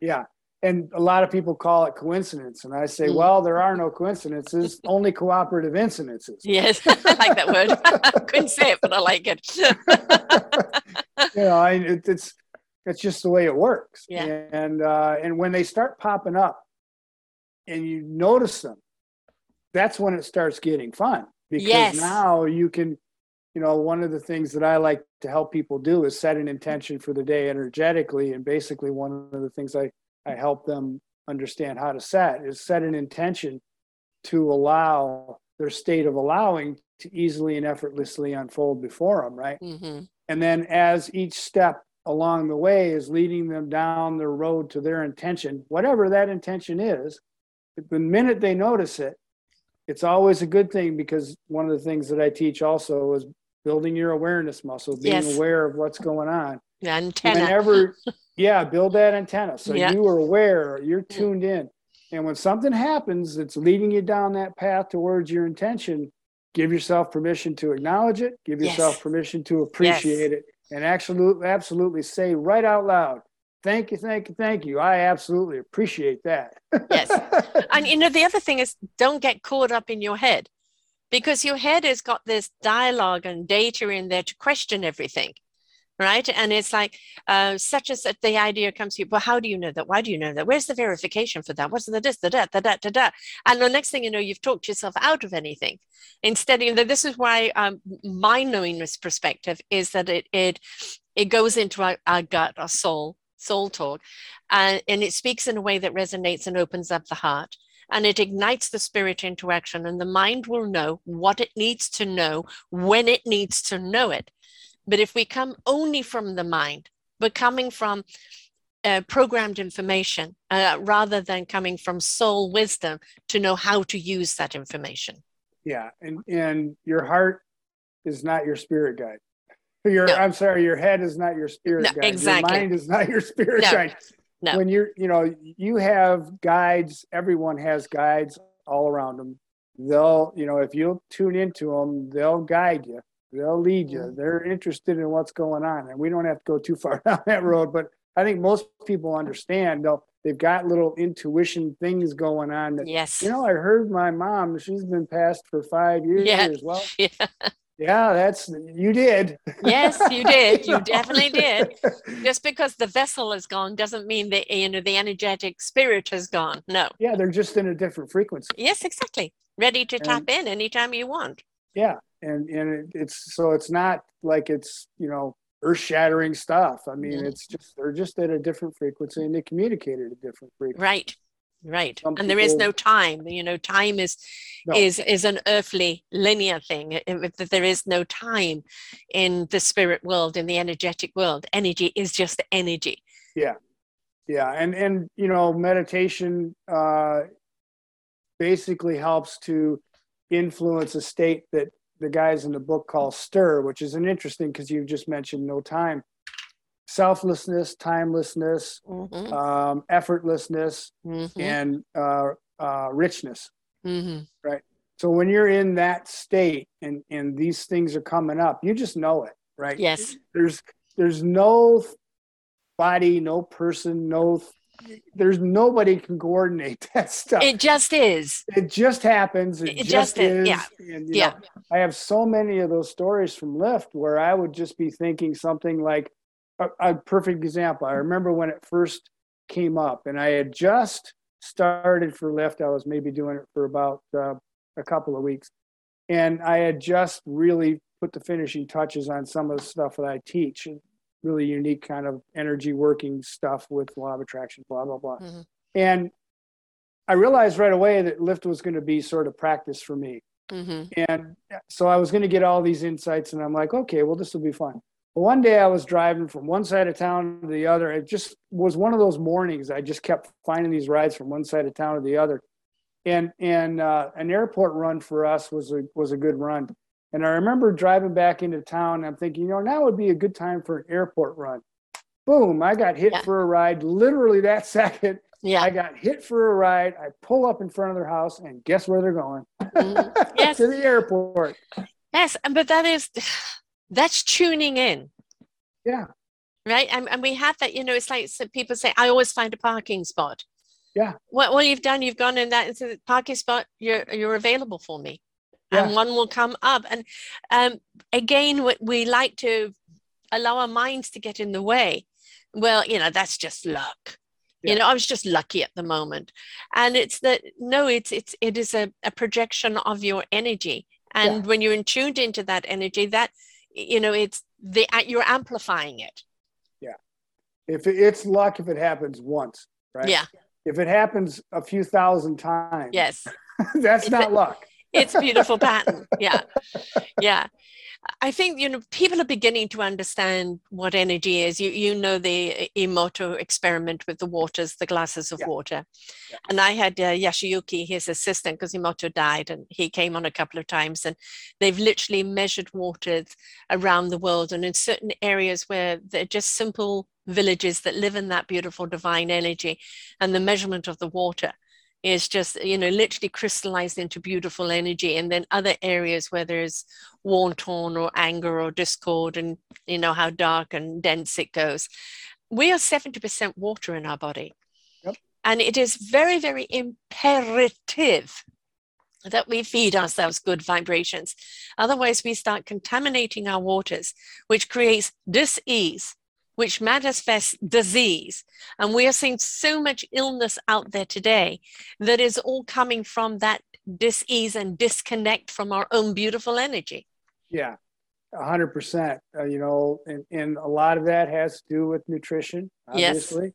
Yeah. And a lot of people call it coincidence. And I say, Mm. well, there are no coincidences, only cooperative incidences. Yes, I like that word. Couldn't say it, but I like it. you know, I, it, it's it's just the way it works. Yeah. And uh, and when they start popping up, and you notice them, that's when it starts getting fun because Yes. now you can, you know, one of the things that I like to help people do is set an intention for the day energetically, and basically one of the things I I help them understand how to set is set an intention to allow their state of allowing to easily and effortlessly unfold before them, right? hmm And then as each step along the way is leading them down the road to their intention, whatever that intention is, the minute they notice it, it's always a good thing because one of the things that I teach also is building your awareness muscle, being Yes. aware of what's going on. The antenna. Whenever, yeah, build that antenna. So Yeah. you are aware, you're tuned in. And when something happens that's leading you down that path towards your intention, give yourself permission to acknowledge it, give Yes. yourself permission to appreciate it, and absolutely, absolutely say right out loud, thank you, thank you, thank you. I absolutely appreciate that. Yes. And you know, the other thing is don't get caught up in your head because your head has got this dialogue and data in there to question everything. Right. And it's like uh, such as that the idea comes to you, well, how do you know that? Why do you know that? Where's the verification for that? What's the this, the that, the that, the that? And the next thing you know, you've talked yourself out of anything. Instead, you know, this is why um, my knowingness perspective is that it it it goes into our, our gut, our soul, soul talk, and, and it speaks in a way that resonates and opens up the heart and it ignites the spirit into action and the mind will know what it needs to know when it needs to know it but if we come only from the mind but coming from uh, programmed information uh, rather than coming from soul wisdom to know how to use that information yeah. And, and your heart is not your spirit guide. Your, No. I'm sorry, your head is not your spirit No, guide. exactly. Your mind is not your spirit No. guide. No. When you're, you know, you have guides, everyone has guides all around them. They'll, you know, if you'll tune into them, they'll guide you, they'll lead you. They're interested in what's going on. And we don't have to go too far down that road, but I think most people understand they'll, they've got little intuition things going on that, yes you know, I heard my mom, she's been passed for five years. Yeah. Well, Yeah. yeah, that's, you did. yes you did you definitely did just because the vessel is gone doesn't mean the you know the energetic spirit has gone no yeah, they're just in a different frequency. yes exactly ready to And- tap in anytime you want Yeah, and and it, it's so it's not like it's you know earth shattering stuff. I mean, it's just they're just at a different frequency and they communicate at a different frequency. right right Some and there is no time you know time is No. is is an earthly linear thing there is no time in the spirit world in the energetic world energy is just energy Yeah. Yeah, and and you know meditation uh, basically helps to influence a state that the guys in the book call STER, which is an interesting because you just mentioned no time, selflessness, timelessness, Mhm, um, effortlessness, mhm, and uh, uh, richness. mhm. Right. So when you're in that state and and these things are coming up, you just know it, right? yes There's there's no body, no person, no there's nobody can coordinate that stuff. It, just is It just happens. It, It just, just is, yeah. And, Yeah. know, I have so many of those stories from Lyft where I would just be thinking something like a, a perfect example. I remember when it first came up, and I had just started for Lyft. I was maybe doing it for about uh, a couple of weeks, and I had just really put the finishing touches on some of the stuff that I teach. Really unique kind of energy working stuff with law of attraction, blah blah blah. Mm-hmm. And I realized right away that Lyft was going to be sort of practice for me. Mm-hmm. And so I was going to get all these insights, and I'm like, okay, well, this will be fun. But one day I was driving from one side of town to the other. It just was one of those mornings. I just kept finding these rides from one side of town to the other, and and uh, an airport run for us was a was a good run. And I remember driving back into town. I'm thinking, you know, now would be a good time for an airport run. Boom! I got hit yeah. for a ride literally that second. Yeah. I got hit for a ride. I pull up in front of their house, and guess where they're going? Mm, yes. to the airport. Yes, but that is that's tuning in. Yeah. Right. And, and we have that, you know, it's like people say, I always find a parking spot. Yeah. What, what you've done, you've gone in that into the parking spot, you're you're available for me. Yeah. And one will come up. And um, again, we, we like to allow our minds to get in the way. Well, you know, that's just luck. Yeah. You know, I was just lucky at the moment. And it's that no, it's it's it is a, a projection of your energy. And yeah. when you're in tuned into that energy, that you know it's the you're amplifying it yeah if it, it's luck if it happens once right yeah if it happens a few thousand times yes that's not luck it's beautiful pattern yeah yeah I think you know people are beginning to understand what energy is. You you know the Emoto experiment with the waters, the glasses of yeah. water, yeah. and I had uh, Yasuyuki, his assistant, because Emoto died, and he came on a couple of times, and they've literally measured waters around the world, and in certain areas where they're just simple villages that live in that beautiful divine energy, and the measurement of the water is just you know literally crystallized into beautiful energy. And then other areas where there's war torn or anger or discord and you know how dark and dense it goes. We are 70% water in our body. Yep. and it is very very imperative that we feed ourselves good vibrations. Otherwise we start contaminating our waters which creates dis-ease which manifests disease. And we are seeing so much illness out there today that is all coming from that dis-ease and disconnect from our own beautiful energy. Yeah, 100%. Uh, you know, and, and a lot of that has to do with nutrition, obviously.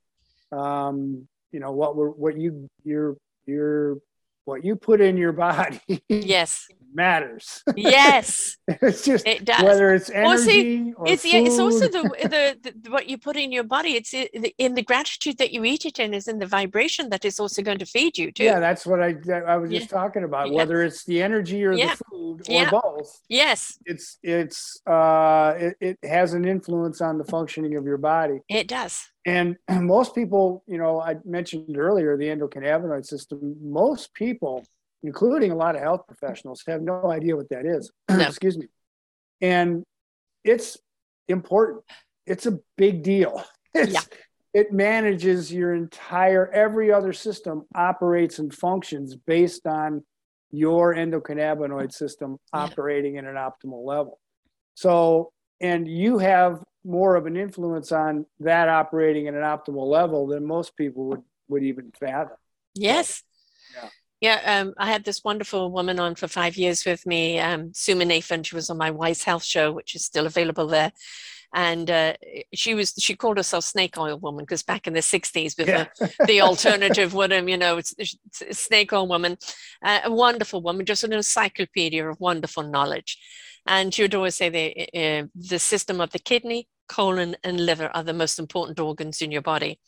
Yes. Um, you know, what we're, what you, you're, you're, what you put in your body. yes matters. Yes, it's just it does. whether it's energy well, see, or it's food. It's also the, the, the what you put in your body. It's in the gratitude that you eat it in is in the vibration that is also going to feed you too. Yeah, that's what I I was just yeah. talking about. Yeah. Whether it's the energy or yeah. the food or both. Yes, it's it's uh it, it has an influence on the functioning of your body. It does. And most people, you know, I mentioned earlier the endocannabinoid system. Most people including a lot of health professionals, have no idea what that is. No. Excuse me. And it's important. It's a big deal. It's, yeah. It manages your entire, every other system operates and functions based on your endocannabinoid system yeah. operating at an optimal level. So, and you have more of an influence on that operating at an optimal level than most people would, would even fathom. Yes. Yeah. Yeah, um, I had this wonderful woman on for five years with me, um, Suma Nathan. She was on my Wise Health show, which is still available there. And uh, she was she called herself Snake Oil Woman because back in the '60s, with yeah. the, the, alternative woman, you know, it's, it's Snake Oil Woman, uh, a wonderful woman, just an encyclopedia of wonderful knowledge. And she would always say the uh, the system of the kidney, colon, and liver are the most important organs in your body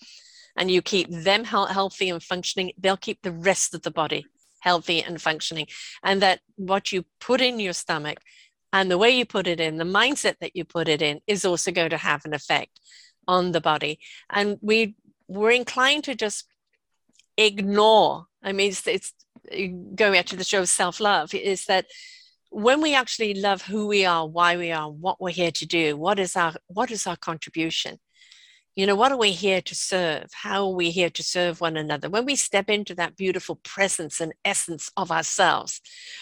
and you keep them healthy and functioning, they'll keep the rest of the body healthy and functioning. And that what you put in your stomach and the way you put it in, the mindset that you put it in, is also going to have an effect on the body. And we we're inclined to just ignore. I mean, it's, it's going back to the show of self love. Is that when we actually love who we are, why we are, what we're here to do, what is our what is our contribution, you know, what are we here to serve? How are we here to serve one another? When we step into that beautiful presence and essence of ourselves,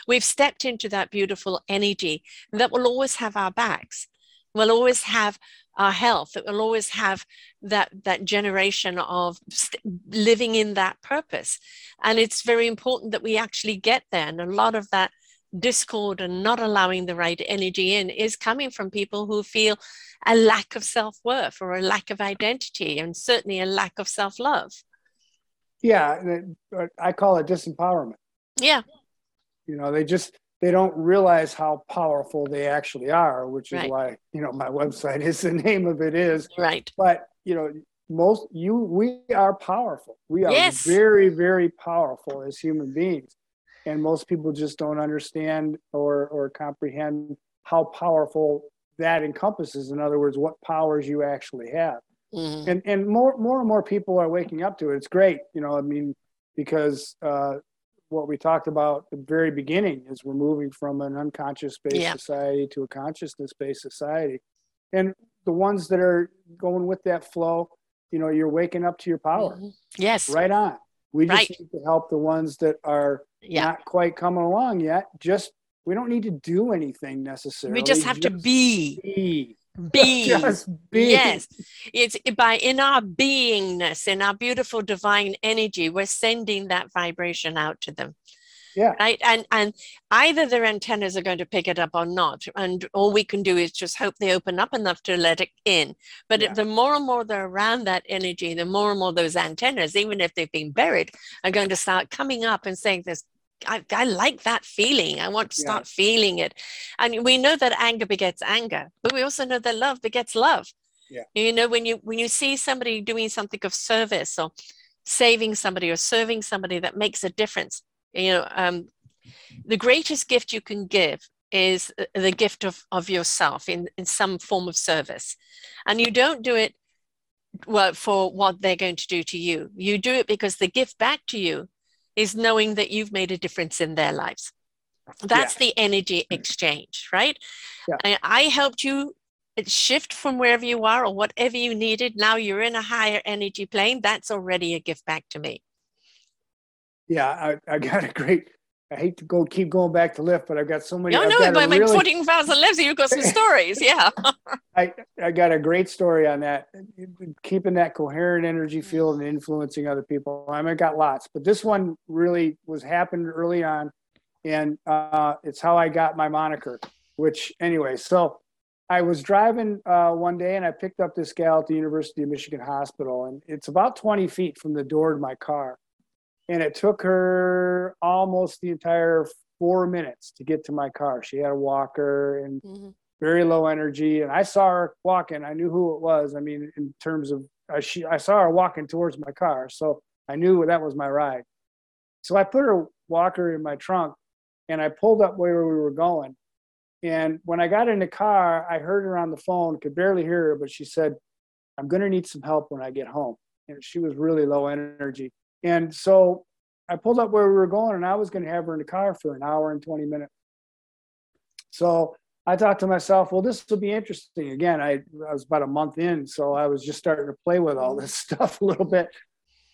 we've stepped into that beautiful energy that will always have our backs. We'll always have our health. It will always have that that generation of st- living in that purpose. And it's very important that we actually get there. And a lot of that discord and not allowing the right energy in is coming from people who feel a lack of self-worth or a lack of identity and certainly a lack of self-love. Yeah i call it disempowerment. Yeah. You know they just they don't realize how powerful they actually are which is Right. why you know my website is the name of it is. Right. But you know most you we are powerful. We are Yes. very very powerful as human beings and most people just don't understand or or comprehend how powerful that encompasses. In other words what powers you actually have. Mhm. and and more more and more people are waking up to it. It's great you know i mean because uh what we talked about at the very beginning is we're moving from an unconscious based Yeah. society to a consciousness based society. And the ones that are going with that flow you know you're waking up to your power. Mhm. yes. Right on we just Right. need to help the ones that are yeah. not quite coming along yet. Just we don't need to do anything necessarily. We just have to be. be. Be. Just be. Yes, it's by in our beingness, in our beautiful divine energy, we're sending that vibration out to them. Yeah. Right. And and either their antennas are going to pick it up or not. And all we can do is just hope they open up enough to let it in. But Yeah. the more and more they're around that energy, the more and more those antennas, even if they've been buried, are going to start coming up and saying this. I, I like that feeling. I want to Yeah. start feeling it. And we know that anger begets anger, but we also know that love begets love. Yeah. You know, when you when you see somebody doing something of service or saving somebody or serving somebody that makes a difference, you know, um, the greatest gift you can give is the gift of, of yourself in, in some form of service. And you don't do it well for what they're going to do to you. You do it because the gift back to you is knowing that you've made a difference in their lives. That's the energy exchange, right? Yeah. I, I helped you shift from wherever you are or whatever you needed. Now you're in a higher energy plane. That's already a gift back to me. Yeah, I, I got a great. I hate to go keep going back to Lyft, but I've got so many. No, I've no, got a by my 14,000 lives, you've got some stories. Yeah. I I got a great story on that. Keeping that coherent energy field and influencing other people. I mean, I got lots, but this one really was happened early on, and uh, it's how I got my moniker. Which anyway, so I was driving uh, one day and I picked up this gal at the University of Michigan Hospital, and it's about 20 feet from the door to my car. And it took her almost the entire four minutes to get to my car. She had a walker and mm-hmm. very low energy. And I saw her walking. I knew who it was. I mean, in terms of, uh, she, I saw her walking towards my car. So I knew that was my ride. So I put her walker in my trunk and I pulled up where we were going. And when I got in the car, I heard her on the phone, could barely hear her, but she said, I'm going to need some help when I get home. And she was really low energy. And so I pulled up where we were going and I was going to have her in the car for an hour and 20 minutes. So I thought to myself, well, this will be interesting. Again, I, I was about a month in, so I was just starting to play with all this stuff a little bit.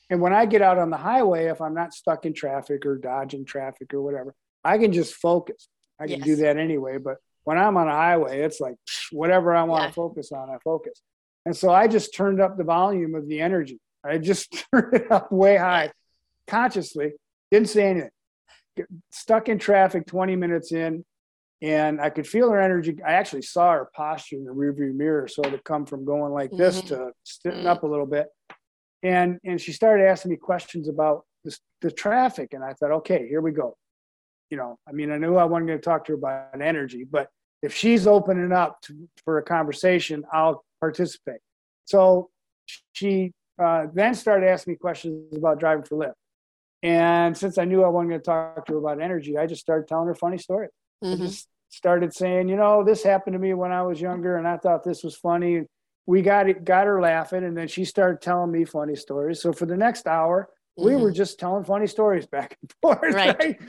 And when I get out on the highway, if I'm not stuck in traffic or dodging traffic or whatever, I can just focus. I can do that anyway. But when I'm on a highway, it's like whatever I want Yeah. to focus on, I focus. And so I just turned up the volume of the energy. I just turned it up way high consciously, didn't say anything. Get- Stuck in traffic 20 minutes in, and I could feel her energy. I actually saw her posture in the rearview mirror, sort of come from going like this Mhm. to sitting Mhm. up a little bit. And and she started asking me questions about this, the traffic, and I thought, okay, here we go. You know, I mean, I knew I wasn't going to talk to her about energy, but if she's opening up to, for a conversation, I'll participate. So she uh, then started asking me questions about driving for Lyft. And since I knew I wasn't going to talk to her about energy, I just started telling her funny stories. I Mhm. just started saying, you know, this happened to me when I was younger, and I thought this was funny. We got it, got her laughing, and then she started telling me funny stories. So for the next hour, we Mhm. were just telling funny stories back and forth. Right. Right.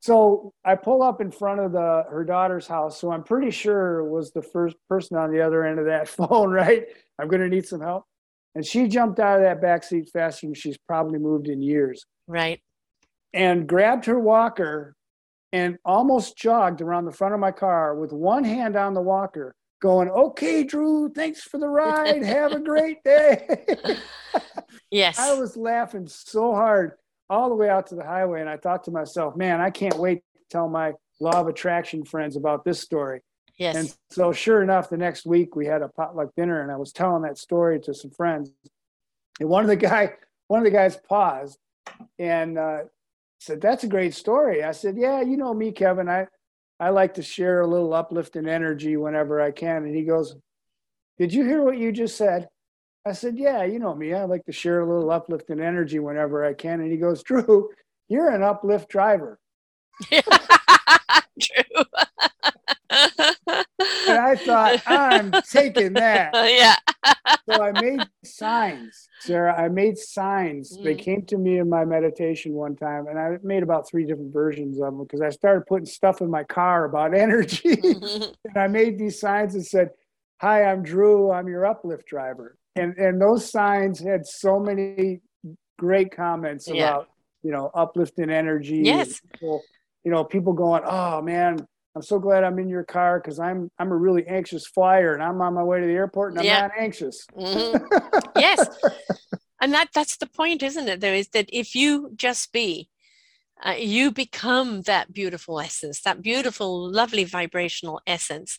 So I pull up in front of the her daughter's house. So I'm pretty sure it was the first person on the other end of that phone, right? I'm gonna need some help. And she jumped out of that back seat faster than she's probably moved in years Right. and grabbed her walker and almost jogged around the front of my car with one hand on the walker, going, Okay, Drew, thanks for the ride. Have a great day. Yes. I was laughing so hard all the way out to the highway. And I thought to myself, man, I can't wait to tell my law of attraction friends about this story. Yes. And so, sure enough, the next week we had a potluck dinner, and I was telling that story to some friends. And one of the guy, one of the guys paused and uh, said, "That's a great story." I said, "Yeah, you know me, Kevin. I I like to share a little uplifting energy whenever I can." And he goes, "Did you hear what you just said?" I said, "Yeah, you know me. I like to share a little uplifting energy whenever I can." And he goes, "Drew, you're an uplift driver." True. And I thought, I'm taking that. yeah. So I made signs, Sarah. I made signs. They Mm. came to me in my meditation one time, and I made about three different versions of them because I started putting stuff in my car about energy. And I made these signs that said, "Hi, I'm Drew. I'm your uplift driver." And and those signs had so many great comments Yeah. about you know uplifting energy. and Yes. People, you know, people going, "Oh man." I'm so glad I'm in your car because I'm I'm a really anxious flyer and I'm on my way to the airport and I'm Yeah. not anxious. Mhm. yes and that that's the point isn't it though is that if you just be uh, you become that beautiful essence that beautiful lovely vibrational essence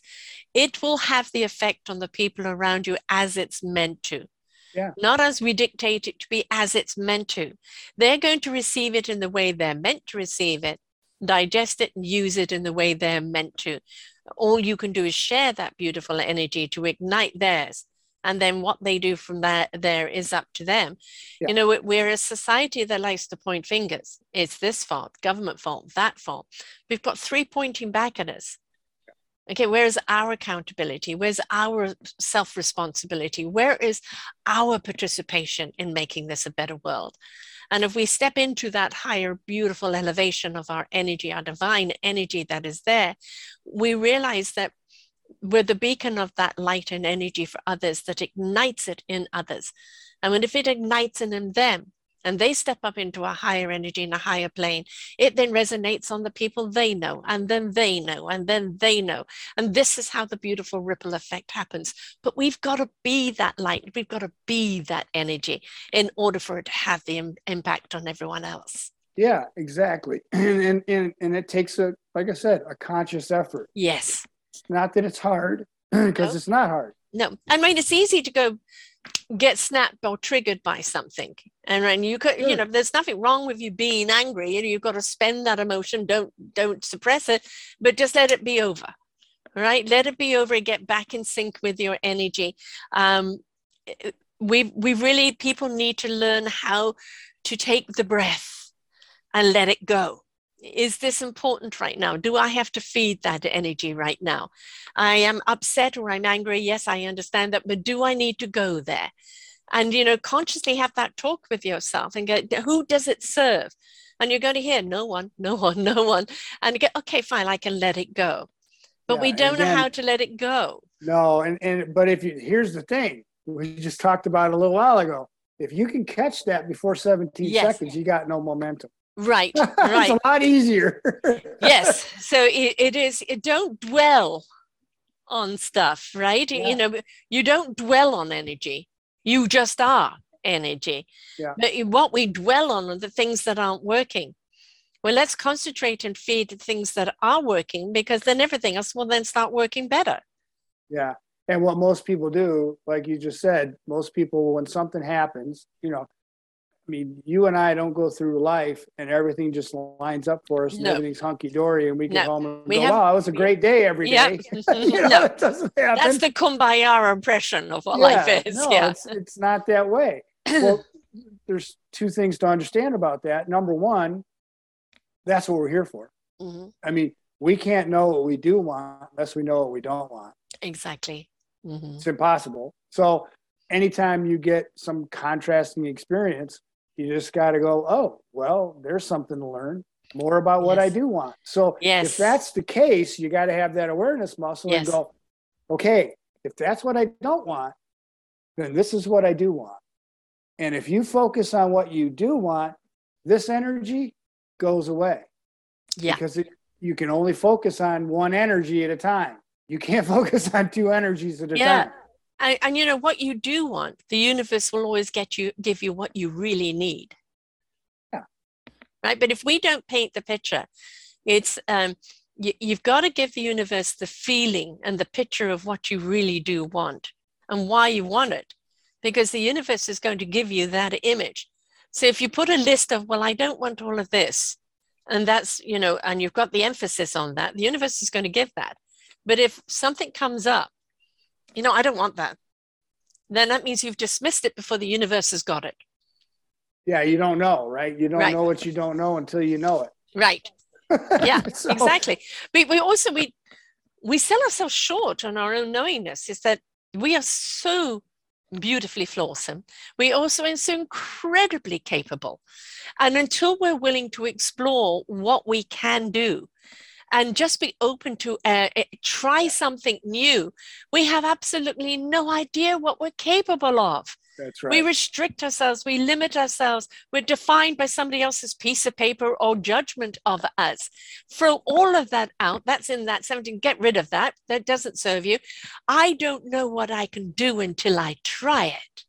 it will have the effect on the people around you as it's meant to Yeah. not as we dictate it to be as it's meant to they're going to receive it in the way they're meant to receive it digest it and use it in the way they're meant to. All you can do is share that beautiful energy to ignite theirs and then what they do from there there is up to them. Yeah. you know we- we're a society that likes to point fingers. It's this fault government fault that fault. We've got three pointing back at us okay where's our accountability? Where's our self responsibility where is our participation in making this a better world? And if we step into that higher beautiful elevation of our energy our divine energy that is there we realize that we're the beacon of that light and energy for others that ignites it in others. And if it ignites it in them and they step up into a higher energy and a higher plane, it then resonates on the people they know, and then they know, and then they know. And this is how the beautiful ripple effect happens. But we've got to be that light, we've got to be that energy in order for it to have the Im- impact on everyone else. Yeah, exactly. And, and and and it takes a like I said, a conscious effort. Yes. It's not that it's hard because No. it's not hard. No, I mean it's easy to go get snapped or triggered by something, and when you could, you know, there's nothing wrong with you being angry. and You've got to spend that emotion. Don't don't suppress it, but just let it be over. Right? Let it be over and get back in sync with your energy. Um, we we really people need to learn how to take the breath and let it go. Is this important right now? Do I have to feed that energy right now? I am upset or I'm angry. Yes, I understand that, but do I need to go there? And you know, consciously have that talk with yourself and go, who does it serve? And you're going to hear no one, no one, no one, and get okay, fine, I can let it go. But Yeah, we don't know how to let it go. No, and and but if you here's the thing, we just talked about a little while ago. If you can catch that before 17 Yes. seconds, you got no momentum. Right, right. it's a lot easier. yes so it, it is it don't dwell on stuff right Yeah. you know you don't dwell on energy you just are energy Yeah. but what we dwell on are the things that aren't working well let's concentrate and feed the things that are working because then everything else will then start working better Yeah. And what most people do, like you just said, most people, when something happens, you know, I mean, you and I don't go through life and everything just lines up for us and No. everything's hunky dory and we get No. home and We go, have- wow, it was a great day every Yep. day. you know, No. it doesn't happen. that's the kumbaya impression of what Yeah, life is No, yeah it's, it's not that way. Well, there's two things to understand about that. Number one, that's what we're here for. Mhm. I mean, we can't know what we do want unless we know what we don't want. exactly Mhm. It's impossible. So anytime you get some contrasting experience, you just got to go, oh, well, there's something to learn more about what I do want. So Yes. if that's the case, you got to have that awareness muscle and go, okay, if that's what I don't want, then this is what I do want. And if you focus on what you do want, this energy goes away yeah because it, you can only focus on one energy at a time. You can't focus on two energies at a Yeah. time. And, and you know what you do want, the universe will always get you, give you what you really need. Yeah. Right. But if we don't paint the picture, it's um, you, you've got to give the universe the feeling and the picture of what you really do want and why you want it, because the universe is going to give you that image. So if you put a list of, well, I don't want all of this, and that's, you know, and you've got the emphasis on that, the universe is going to give that. But if something comes up, you know, I don't want that, then that means you've dismissed it before the universe has got it. Yeah, you don't know, right? You don't Right. know what you don't know until you know it. Right. Yeah, So- exactly. But we also we we sell ourselves short on our own knowingness. Is that we are so beautifully flawsome. We also are so incredibly capable, and until we're willing to explore what we can do, and just be open to uh, uh, try something new, we have absolutely no idea what we're capable of. That's right. We restrict ourselves, we limit ourselves, we're defined by somebody else's piece of paper or judgment of us. Throw all of that out. That's in that 17. Get rid of that. That doesn't serve you. I don't know what I can do until I try it.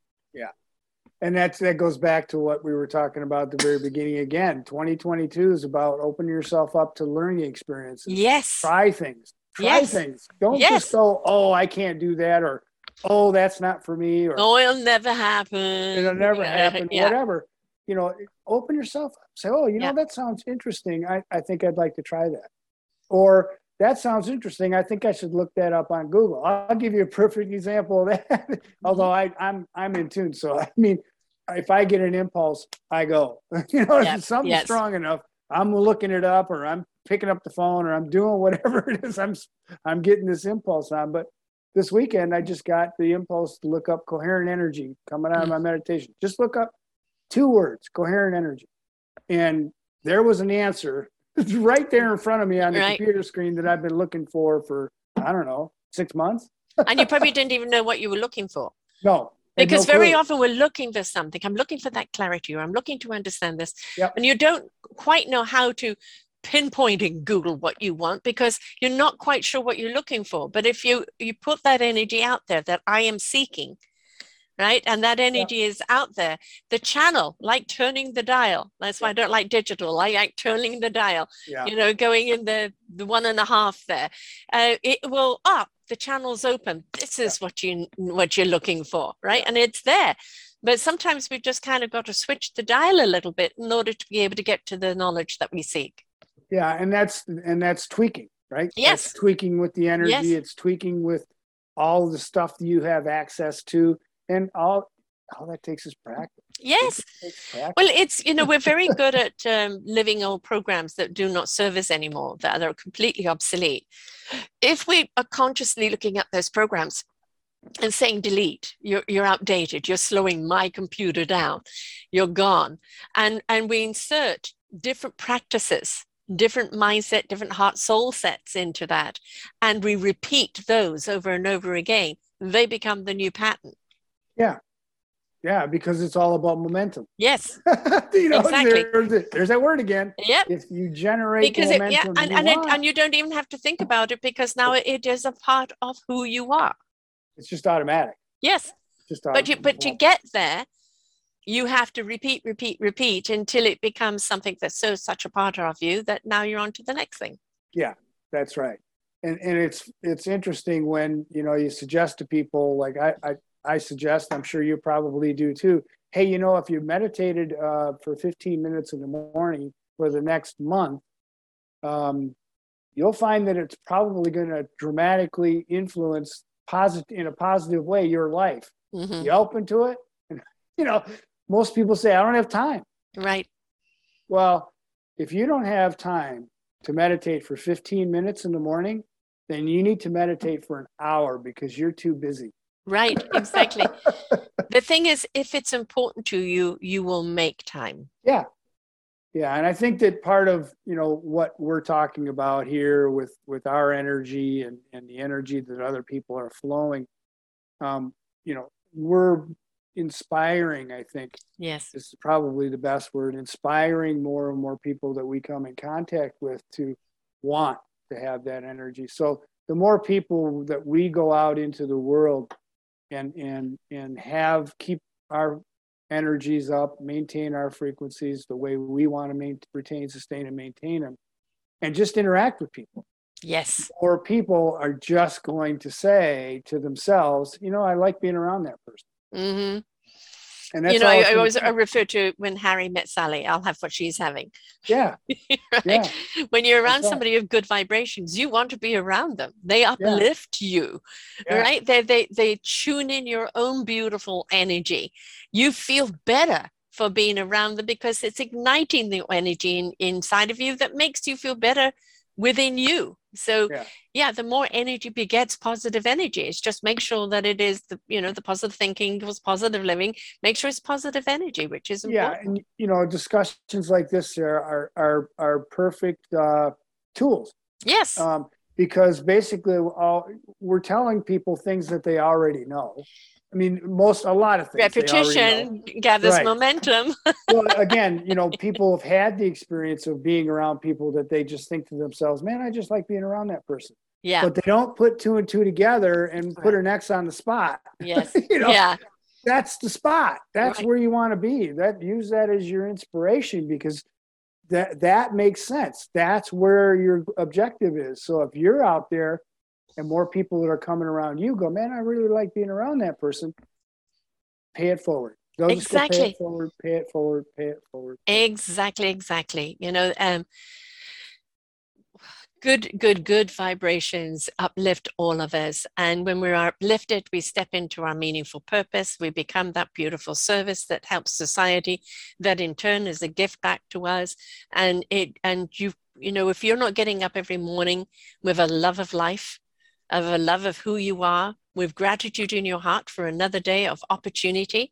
And that's that goes back to what we were talking about at the very beginning again. 2022 is about opening yourself up to learning experiences. Yes. Try things. Try Yes. things. Don't Yes. just go, oh, I can't do that, or oh, that's not for me, or Oh, it'll never happen. it'll never Yeah, happen, Yeah. whatever. You know, open yourself up. Say, oh, you know, Yeah. that sounds interesting. I, I think I'd like to try that. Or that sounds interesting. I think I should look that up on Google. I'll give you a perfect example of that. Although I, I'm I'm in tune. So I mean, if I get an impulse, I go. you know, Yep, if something's yes. strong enough, I'm looking it up or I'm picking up the phone or I'm doing whatever it is. I'm I'm getting this impulse on. But this weekend I just got the impulse to look up coherent energy coming out of my mm. meditation. Just look up two words, coherent energy. And there was an answer right there in front of me on the Right. computer screen that I've been looking for for I don't know, six months. And you probably didn't even know what you were looking for. No. Because no very clue. often we're looking for something. I'm looking for that clarity or i'm looking to understand this. Yep. and you don't quite know how to pinpoint in google what you want because you're not quite sure what you're looking for. But if you you put that energy out there that i am seeking right? And that energy is out there. The channel like turning the dial. That's why i don't like digital. I like turning the dial you know going in the the one and a half there. Uh, it will up the channel's open this is what you what you're looking for right and it's there but sometimes we've just kind of got to switch the dial a little bit in order to be able to get to the knowledge that we seek Yeah, and that's and that's tweaking, right? Yes. That's tweaking with the energy. Yes. It's tweaking with all the stuff that you have access to, and all all that takes is practice. yes practice. well it's you know we're very good at um, living old programs that do not serve us anymore that are completely obsolete if we are consciously looking at those programs and saying delete you're, you're outdated you're slowing my computer down you're gone and and we insert different practices different mindset different heart soul sets into that and we repeat those over and over again they become the new pattern yeah, because it's all about momentum. yes you know, Exactly. there's, there's that word again. yep If you generate because it, yeah and, you and, it, and you don't even have to think about it because now it is a part of who you are it's just automatic. yes Just but you but to get there you have to repeat repeat repeat until it becomes something that's so such a part of you that now you're on to the next thing Yeah, That's right. And and it's it's interesting when you know you suggest to people like I I, I suggest I'm sure you probably do too. Hey, you know if you meditated uh, for 15 minutes in the morning for the next month, um, you'll find that it's probably going to dramatically influence positive in a positive way your life. Mhm. You open to it, and you know most people say I don't have time. right Well, if you don't have time to meditate for 15 minutes in the morning, then you need to meditate for an hour because you're too busy. Right exactly the thing is if it's important to you you will make time Yeah. Yeah, and I think that part of, you know, what we're talking about here with with our energy and and the energy that other people are flowing um, you know, we're inspiring, I think, yes this is probably the best word, inspiring more and more people that we come in contact with to want to have that energy. So the more people that we go out into the world and and and have keep our energies up, maintain our frequencies the way we want to maintain, retain, sustain, and maintain them, and just interact with people. Yes. Or people are just going to say to themselves, you know, I like being around that person. Mm-hmm. And that's you know, I, I always. I refer to when Harry met Sally, I'll have what she's having. yeah, right? yeah, When you're around right. somebody of good vibrations, you want to be around them. They uplift you, Yeah. right? They, they, they tune in your own beautiful energy. You feel better for being around them because it's igniting the energy in, inside of you that makes you feel better within you. So Yeah. yeah. the more energy begets positive energy. It's just make sure that it is the, you know, the positive thinking equals positive living. Make sure it's positive energy, which is yeah. And you know, discussions like this are are are, are perfect uh, tools Yes. um, because basically all, we're telling people things that they already know. I mean, most a lot of things. they already know. Repetition gathers Right. momentum. well, again, you know, people have had the experience of being around people that they just think to themselves, "Man, I just like being around that person," yeah. but they don't put two and two together and put an X on the spot. Yes. you know, yeah. that's the spot. That's Right. where you want to be. That use that as your inspiration because that that makes sense. That's where your objective is. So if you're out there and more people that are coming around you go, man, I really like being around that person. Pay it forward. They'll go pay Exactly. it forward, pay it forward, pay it forward. Exactly, exactly. You know, um, good, good, good vibrations uplift all of us. And when we're uplifted, we step into our meaningful purpose. We become that beautiful service that helps society, that in turn is a gift back to us. And it, and you, you know, if you're not getting up every morning with a love of life, of a love of who you are, with gratitude in your heart for another day of opportunity,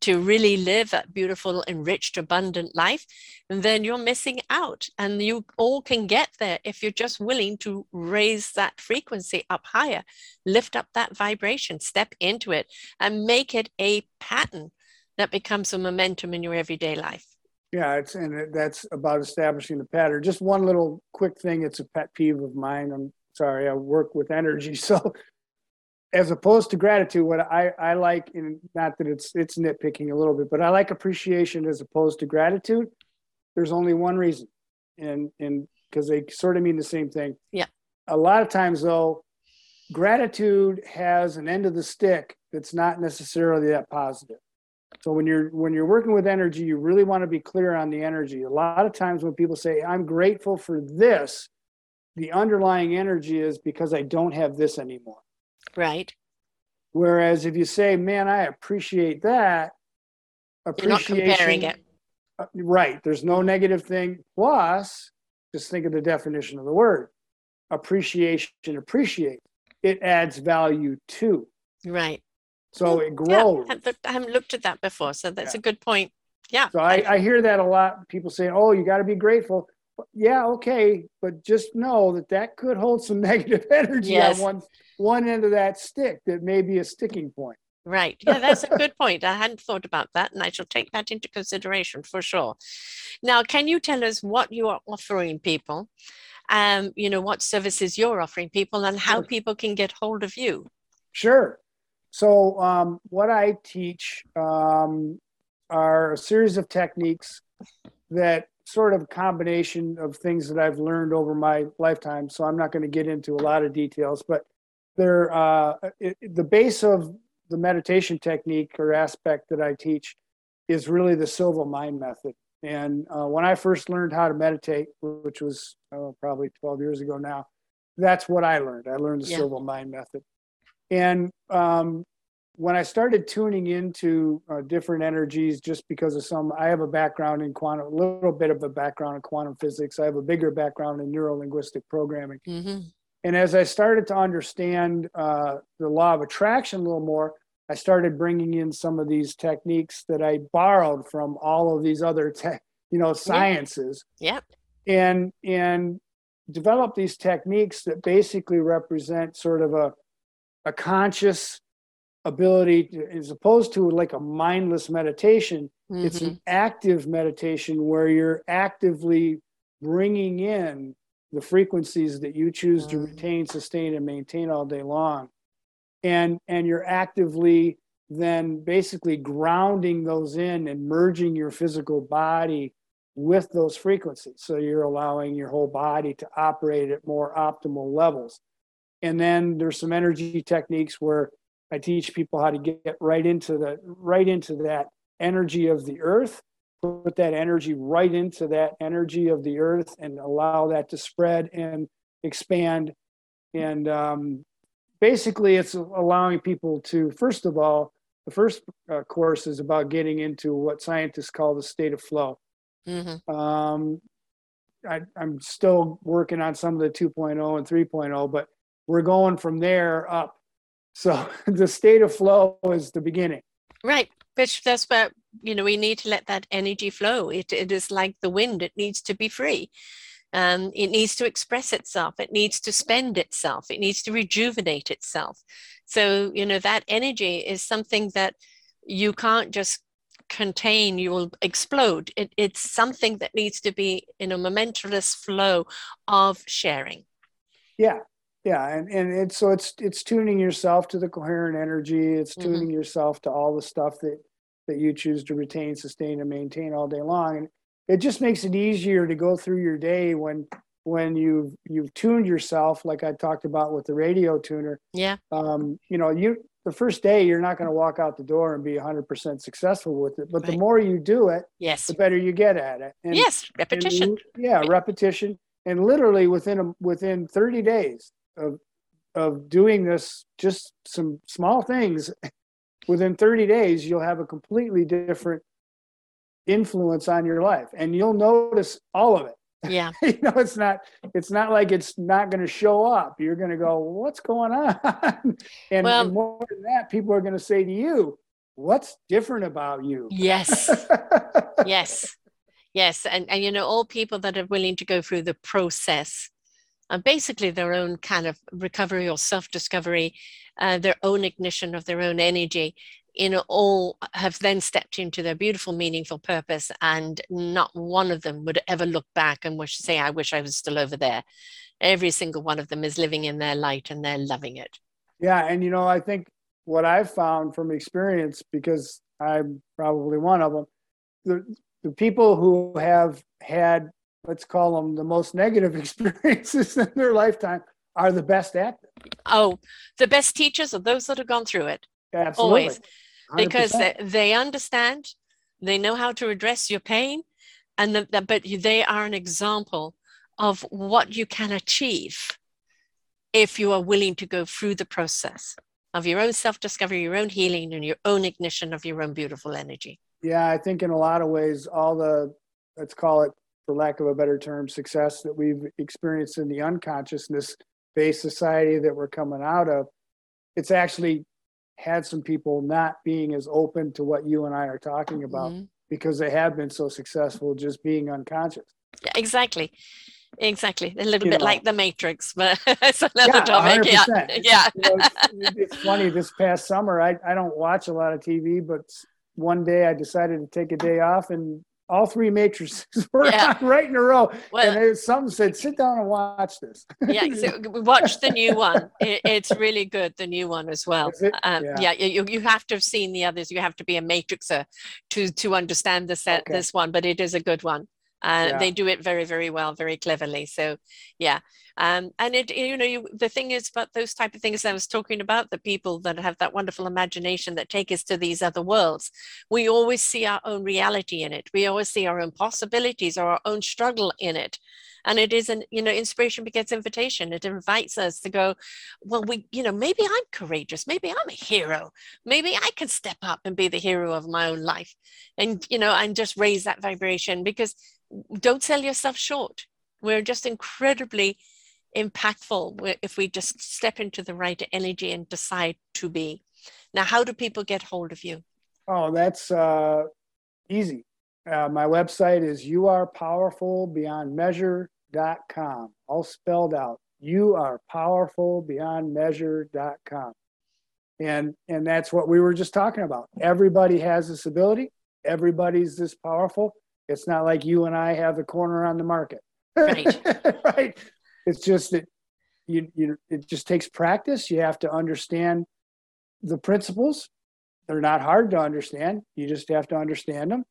to really live that beautiful, enriched, abundant life, then you're missing out. And you all can get there if you're just willing to raise that frequency up higher, lift up that vibration, step into it, and make it a pattern that becomes a momentum in your everyday life. Yeah, it's and that's about establishing the pattern. Just one little quick thing. It's a pet peeve of mine. I'm sorry. I work with energy, so as opposed to gratitude, what I I like, and not that it's it's nitpicking a little bit, but I like appreciation as opposed to gratitude. There's only one reason, and and because they sort of mean the same thing. Yeah. A lot of times, though, gratitude has an end of the stick that's not necessarily that positive. So when you're when you're working with energy, you really want to be clear on the energy. A lot of times when people say I'm grateful for this, the underlying energy is because I don't have this anymore. Right? Whereas if you say, "Man, I appreciate that," You're not comparing it. uh, right? There's no negative thing. Plus, just think of the definition of the word: appreciation. Appreciate. It adds value to. Right. So it grows. Yeah, I haven't looked- I haven't looked at that before. So that's Yeah. a good point. Yeah. So I, I hear that a lot. People say, "Oh, you got to be grateful." Yeah, okay, but just know that that could hold some negative energy Yes. on one one end of that stick. That may be a sticking point. Right. Yeah, that's a good point. I hadn't thought about that, and I shall take that into consideration for sure. Now, can you tell us what you are offering people? Um, you know, what services you're offering people and how Sure. people can get hold of you. Sure. So um, what I teach um, are a series of techniques that sort of combination of things that I've learned over my lifetime. So I'm not going to get into a lot of details, but they're uh, it, the base of the meditation technique or aspect that I teach is really the Silva mind method. And uh, when I first learned how to meditate, which was oh, probably 12 years ago now, that's what I learned. I learned the Yeah. Silva mind method. And um, when I started tuning into uh, different energies, just because of some, I have a background in quantum, a little bit of a background in quantum physics. I have a bigger background in neuro linguistic programming. hmm And as I started to understand uh, the law of attraction a little more, I started bringing in some of these techniques that I borrowed from all of these other tech, you know, sciences Yeah. and and develop these techniques that basically represent sort of a a conscious ability to, as opposed to like a mindless meditation it's Mhm. an active meditation where you're actively bringing in the frequencies that you choose to Mm. retain sustain and maintain all day long and and you're actively then basically grounding those in and merging your physical body with those frequencies. So you're allowing your whole body to operate at more optimal levels. And then there's some energy techniques where I teach people how to get right into the right into that energy of the earth, put that energy right into that energy of the earth and allow that to spread and expand. And um, basically, it's allowing people to, first of all, the first uh, course is about getting into what scientists call the state of flow. Mm-hmm. Um, I, am still working on some of the 2.0 and 3.0, but we're going from there up. So the state of flow is the beginning. Right. Which that's where, you know, we need to let that energy flow. It, it is like the wind, it needs to be free. Um, it needs to express itself. It needs to spend itself. It needs to rejuvenate itself. So, you know, that energy is something that you can't just contain, you will explode. It, it's something that needs to be in a momentous flow of sharing. Yeah. Yeah. And, and it's so it's it's tuning yourself to the coherent energy. It's mm-hmm. tuning mm-hmm. yourself to all the stuff that that you choose to retain, sustain, and maintain all day long. And it just makes it easier to go through your day when when you've you've tuned yourself like i talked about with the radio tuner yeah um you know you the first day you're not going to walk out the door and be 100% successful with it but right. the more you do it yes the better you get at it and, yes repetition and, yeah repetition and literally within a, within 30 days of of doing this just some small things within 30 days you'll have a completely different influence on your life and you'll notice all of it. Yeah. You know it's not it's not like it's not going to show up. You're going to go what's going on? And, well, and more than that people are going to say to you what's different about you? Yes. Yes. Yes and and you know all people that are willing to go through the process and basically their own kind of recovery or self-discovery uh, their own ignition of their own energy in all have then stepped into their beautiful, meaningful purpose, and not one of them would ever look back and wish, say, I wish I was still over there. Every single one of them is living in their light and they're loving it. Yeah. And, you know, I think what I've found from experience, because I'm probably one of them, the, the people who have had, let's call them the most negative experiences in their lifetime are the best at it. Oh, the best teachers are those that have gone through it. Absolutely. Always because they, they understand, they know how to address your pain, and the, the, but they are an example of what you can achieve if you are willing to go through the process of your own self discovery, your own healing, and your own ignition of your own beautiful energy. Yeah, I think in a lot of ways, all the, let's call it, for lack of a better term, success that we've experienced in the unconsciousness based society that we're coming out of, it's actually had some people not being as open to what you and I are talking about mm-hmm. because they have been so successful just being unconscious. Yeah, exactly. Exactly. A little you bit know, like the Matrix, but it's another yeah, topic. 100%. Yeah. Yeah. you know, it's, it's, funny. This past summer, I, I don't watch a lot of TV, but one day I decided to take a day off and all three matrices were yeah. right in a row. Well, and some said, sit down and watch this. yeah, so watch the new one. It, it's really good, the new one as well. Um, yeah, yeah you, you have to have seen the others. You have to be a matrixer to, to understand this, okay. this one, but it is a good one. Uh, yeah. They do it very, very well, very cleverly. So, yeah. Um, and it, you know, you, the thing is about those type of things I was talking about, the people that have that wonderful imagination that take us to these other worlds. We always see our own reality in it. We always see our own possibilities or our own struggle in it. And it is an, you know, inspiration begets invitation. It invites us to go, well, we, you know, maybe I'm courageous. Maybe I'm a hero. Maybe I can step up and be the hero of my own life. And, you know, and just raise that vibration because don't sell yourself short. We're just incredibly impactful if we just step into the right energy and decide to be. Now, how do people get hold of you? Oh, that's uh, easy. Uh, my website is youarepowerfulbeyondmeasure.com, all spelled out. You are powerfulbeyondmeasure.com. And and that's what we were just talking about. Everybody has this ability. Everybody's this powerful. It's not like you and I have the corner on the market. Right. right. It's just that you, you it just takes practice. You have to understand the principles. They're not hard to understand. You just have to understand them.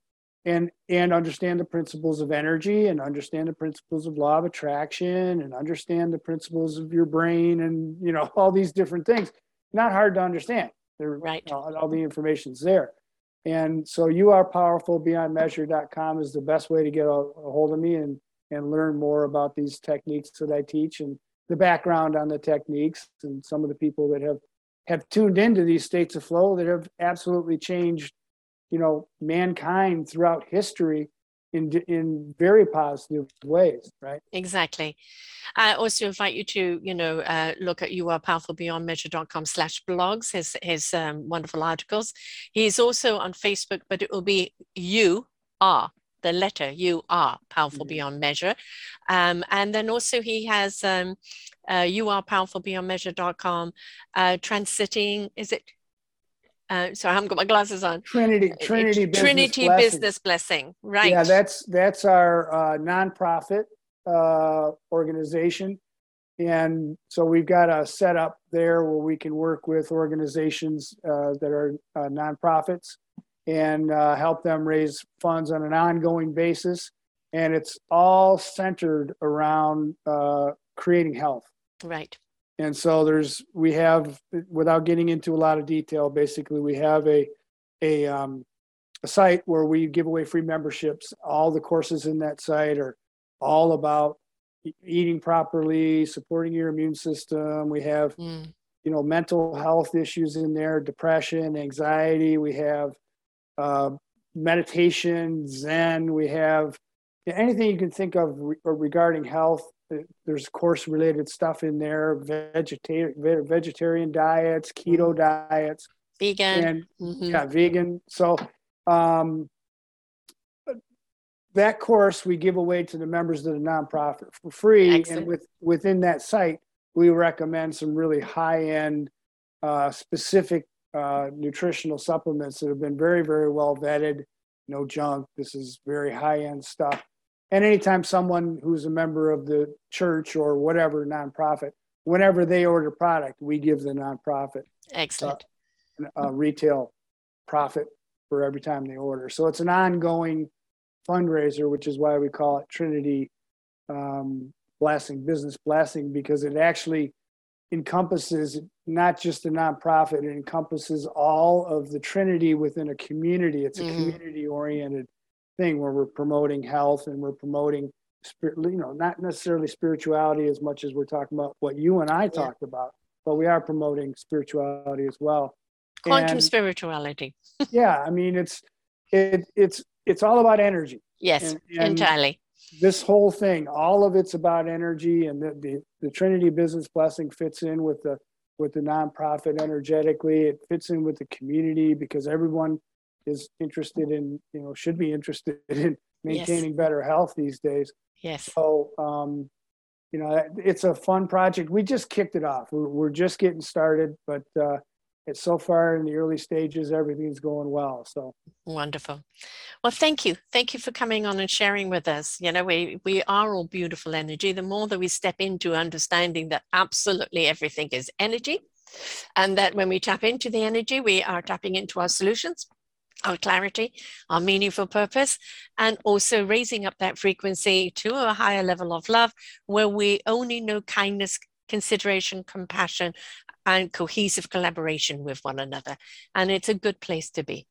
and and understand the principles of energy and understand the principles of law of attraction and understand the principles of your brain and you know all these different things not hard to understand They're, right all, all the information's there and so you are powerful beyond measure.com is the best way to get a, a hold of me and and learn more about these techniques that i teach and the background on the techniques and some of the people that have have tuned into these states of flow that have absolutely changed you know mankind throughout history in in very positive ways right? Exactly. I also invite you to you know uh, look at you are powerful beyond measure.com slash blogs his his um, wonderful articles. He's also on facebook but it will be you are the letter you are powerful mm-hmm. beyond measure um, and then also he has um, uh, you are powerful beyond measure.com uh, transiting is it uh, so I haven't got my glasses on. Trinity, uh, Trinity, Business Trinity Blessing. Business Blessing, right? Yeah, that's that's our uh, nonprofit uh, organization, and so we've got a setup there where we can work with organizations uh, that are uh, nonprofits and uh, help them raise funds on an ongoing basis, and it's all centered around uh, creating health. Right. And so there's we have without getting into a lot of detail, basically we have a a um, a site where we give away free memberships. All the courses in that site are all about eating properly, supporting your immune system. We have mm. you know mental health issues in there, depression, anxiety. We have uh, meditation, Zen. We have anything you can think of re- regarding health there's course related stuff in there vegetarian vegetarian diets keto diets vegan and mm-hmm. yeah vegan so um, that course we give away to the members of the nonprofit for free Excellent. and with within that site we recommend some really high end uh, specific uh, nutritional supplements that have been very very well vetted. No junk. This is very high end stuff. And anytime someone who's a member of the church or whatever nonprofit, whenever they order product, we give the nonprofit excellent. uh, a retail profit for every time they order. So it's an ongoing fundraiser, which is why we call it Trinity um, Blessing, Business Blessing, because it actually encompasses not just a nonprofit, it encompasses all of the Trinity within a community. It's a mm-hmm. community oriented thing where we're promoting health and we're promoting spirit, you know not necessarily spirituality as much as we're talking about what you and I yeah. talked about but we are promoting spirituality as well quantum and, spirituality yeah i mean it's it it's it's all about energy yes and, and entirely this whole thing all of it's about energy and the, the the trinity business blessing fits in with the with the nonprofit energetically it fits in with the community because everyone is interested in, you know, should be interested in maintaining yes. better health these days. Yes. So, um, you know, it's a fun project. We just kicked it off. We're, we're just getting started, but uh, it's so far in the early stages, everything's going well. So wonderful. Well, thank you. Thank you for coming on and sharing with us. You know, we, we are all beautiful energy. The more that we step into understanding that absolutely everything is energy, and that when we tap into the energy, we are tapping into our solutions our clarity, our meaningful purpose, and also raising up that frequency to a higher level of love where we only know kindness, consideration, compassion, and cohesive collaboration with one another. And it's a good place to be.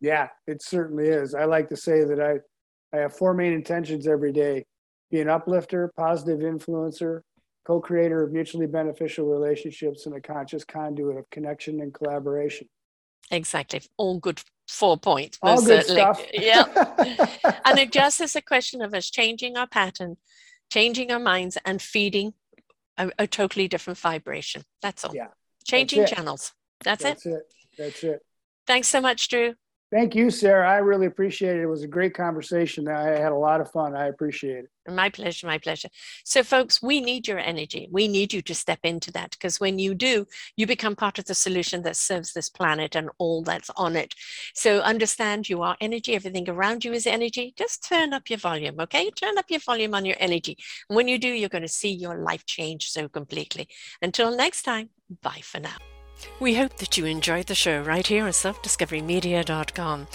Yeah, it certainly is. I like to say that I, I have four main intentions every day be an uplifter, positive influencer, co creator of mutually beneficial relationships, and a conscious conduit of connection and collaboration. Exactly. All good four points. All good certainly. stuff. yeah. and it just is a question of us changing our pattern, changing our minds, and feeding a, a totally different vibration. That's all. Yeah. Changing That's channels. That's, That's it. it. That's it. Thanks so much, Drew. Thank you, Sarah. I really appreciate it. It was a great conversation. I had a lot of fun. I appreciate it. My pleasure. My pleasure. So, folks, we need your energy. We need you to step into that because when you do, you become part of the solution that serves this planet and all that's on it. So, understand you are energy. Everything around you is energy. Just turn up your volume, okay? Turn up your volume on your energy. And when you do, you're going to see your life change so completely. Until next time, bye for now. We hope that you enjoyed the show right here on selfdiscoverymedia.com.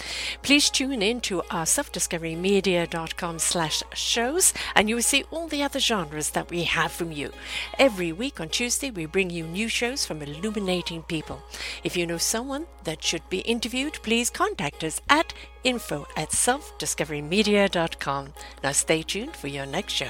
Please tune in to our selfdiscoverymedia.com slash shows and you will see all the other genres that we have from you. Every week on Tuesday, we bring you new shows from illuminating people. If you know someone that should be interviewed, please contact us at info at selfdiscoverymedia.com. Now stay tuned for your next show.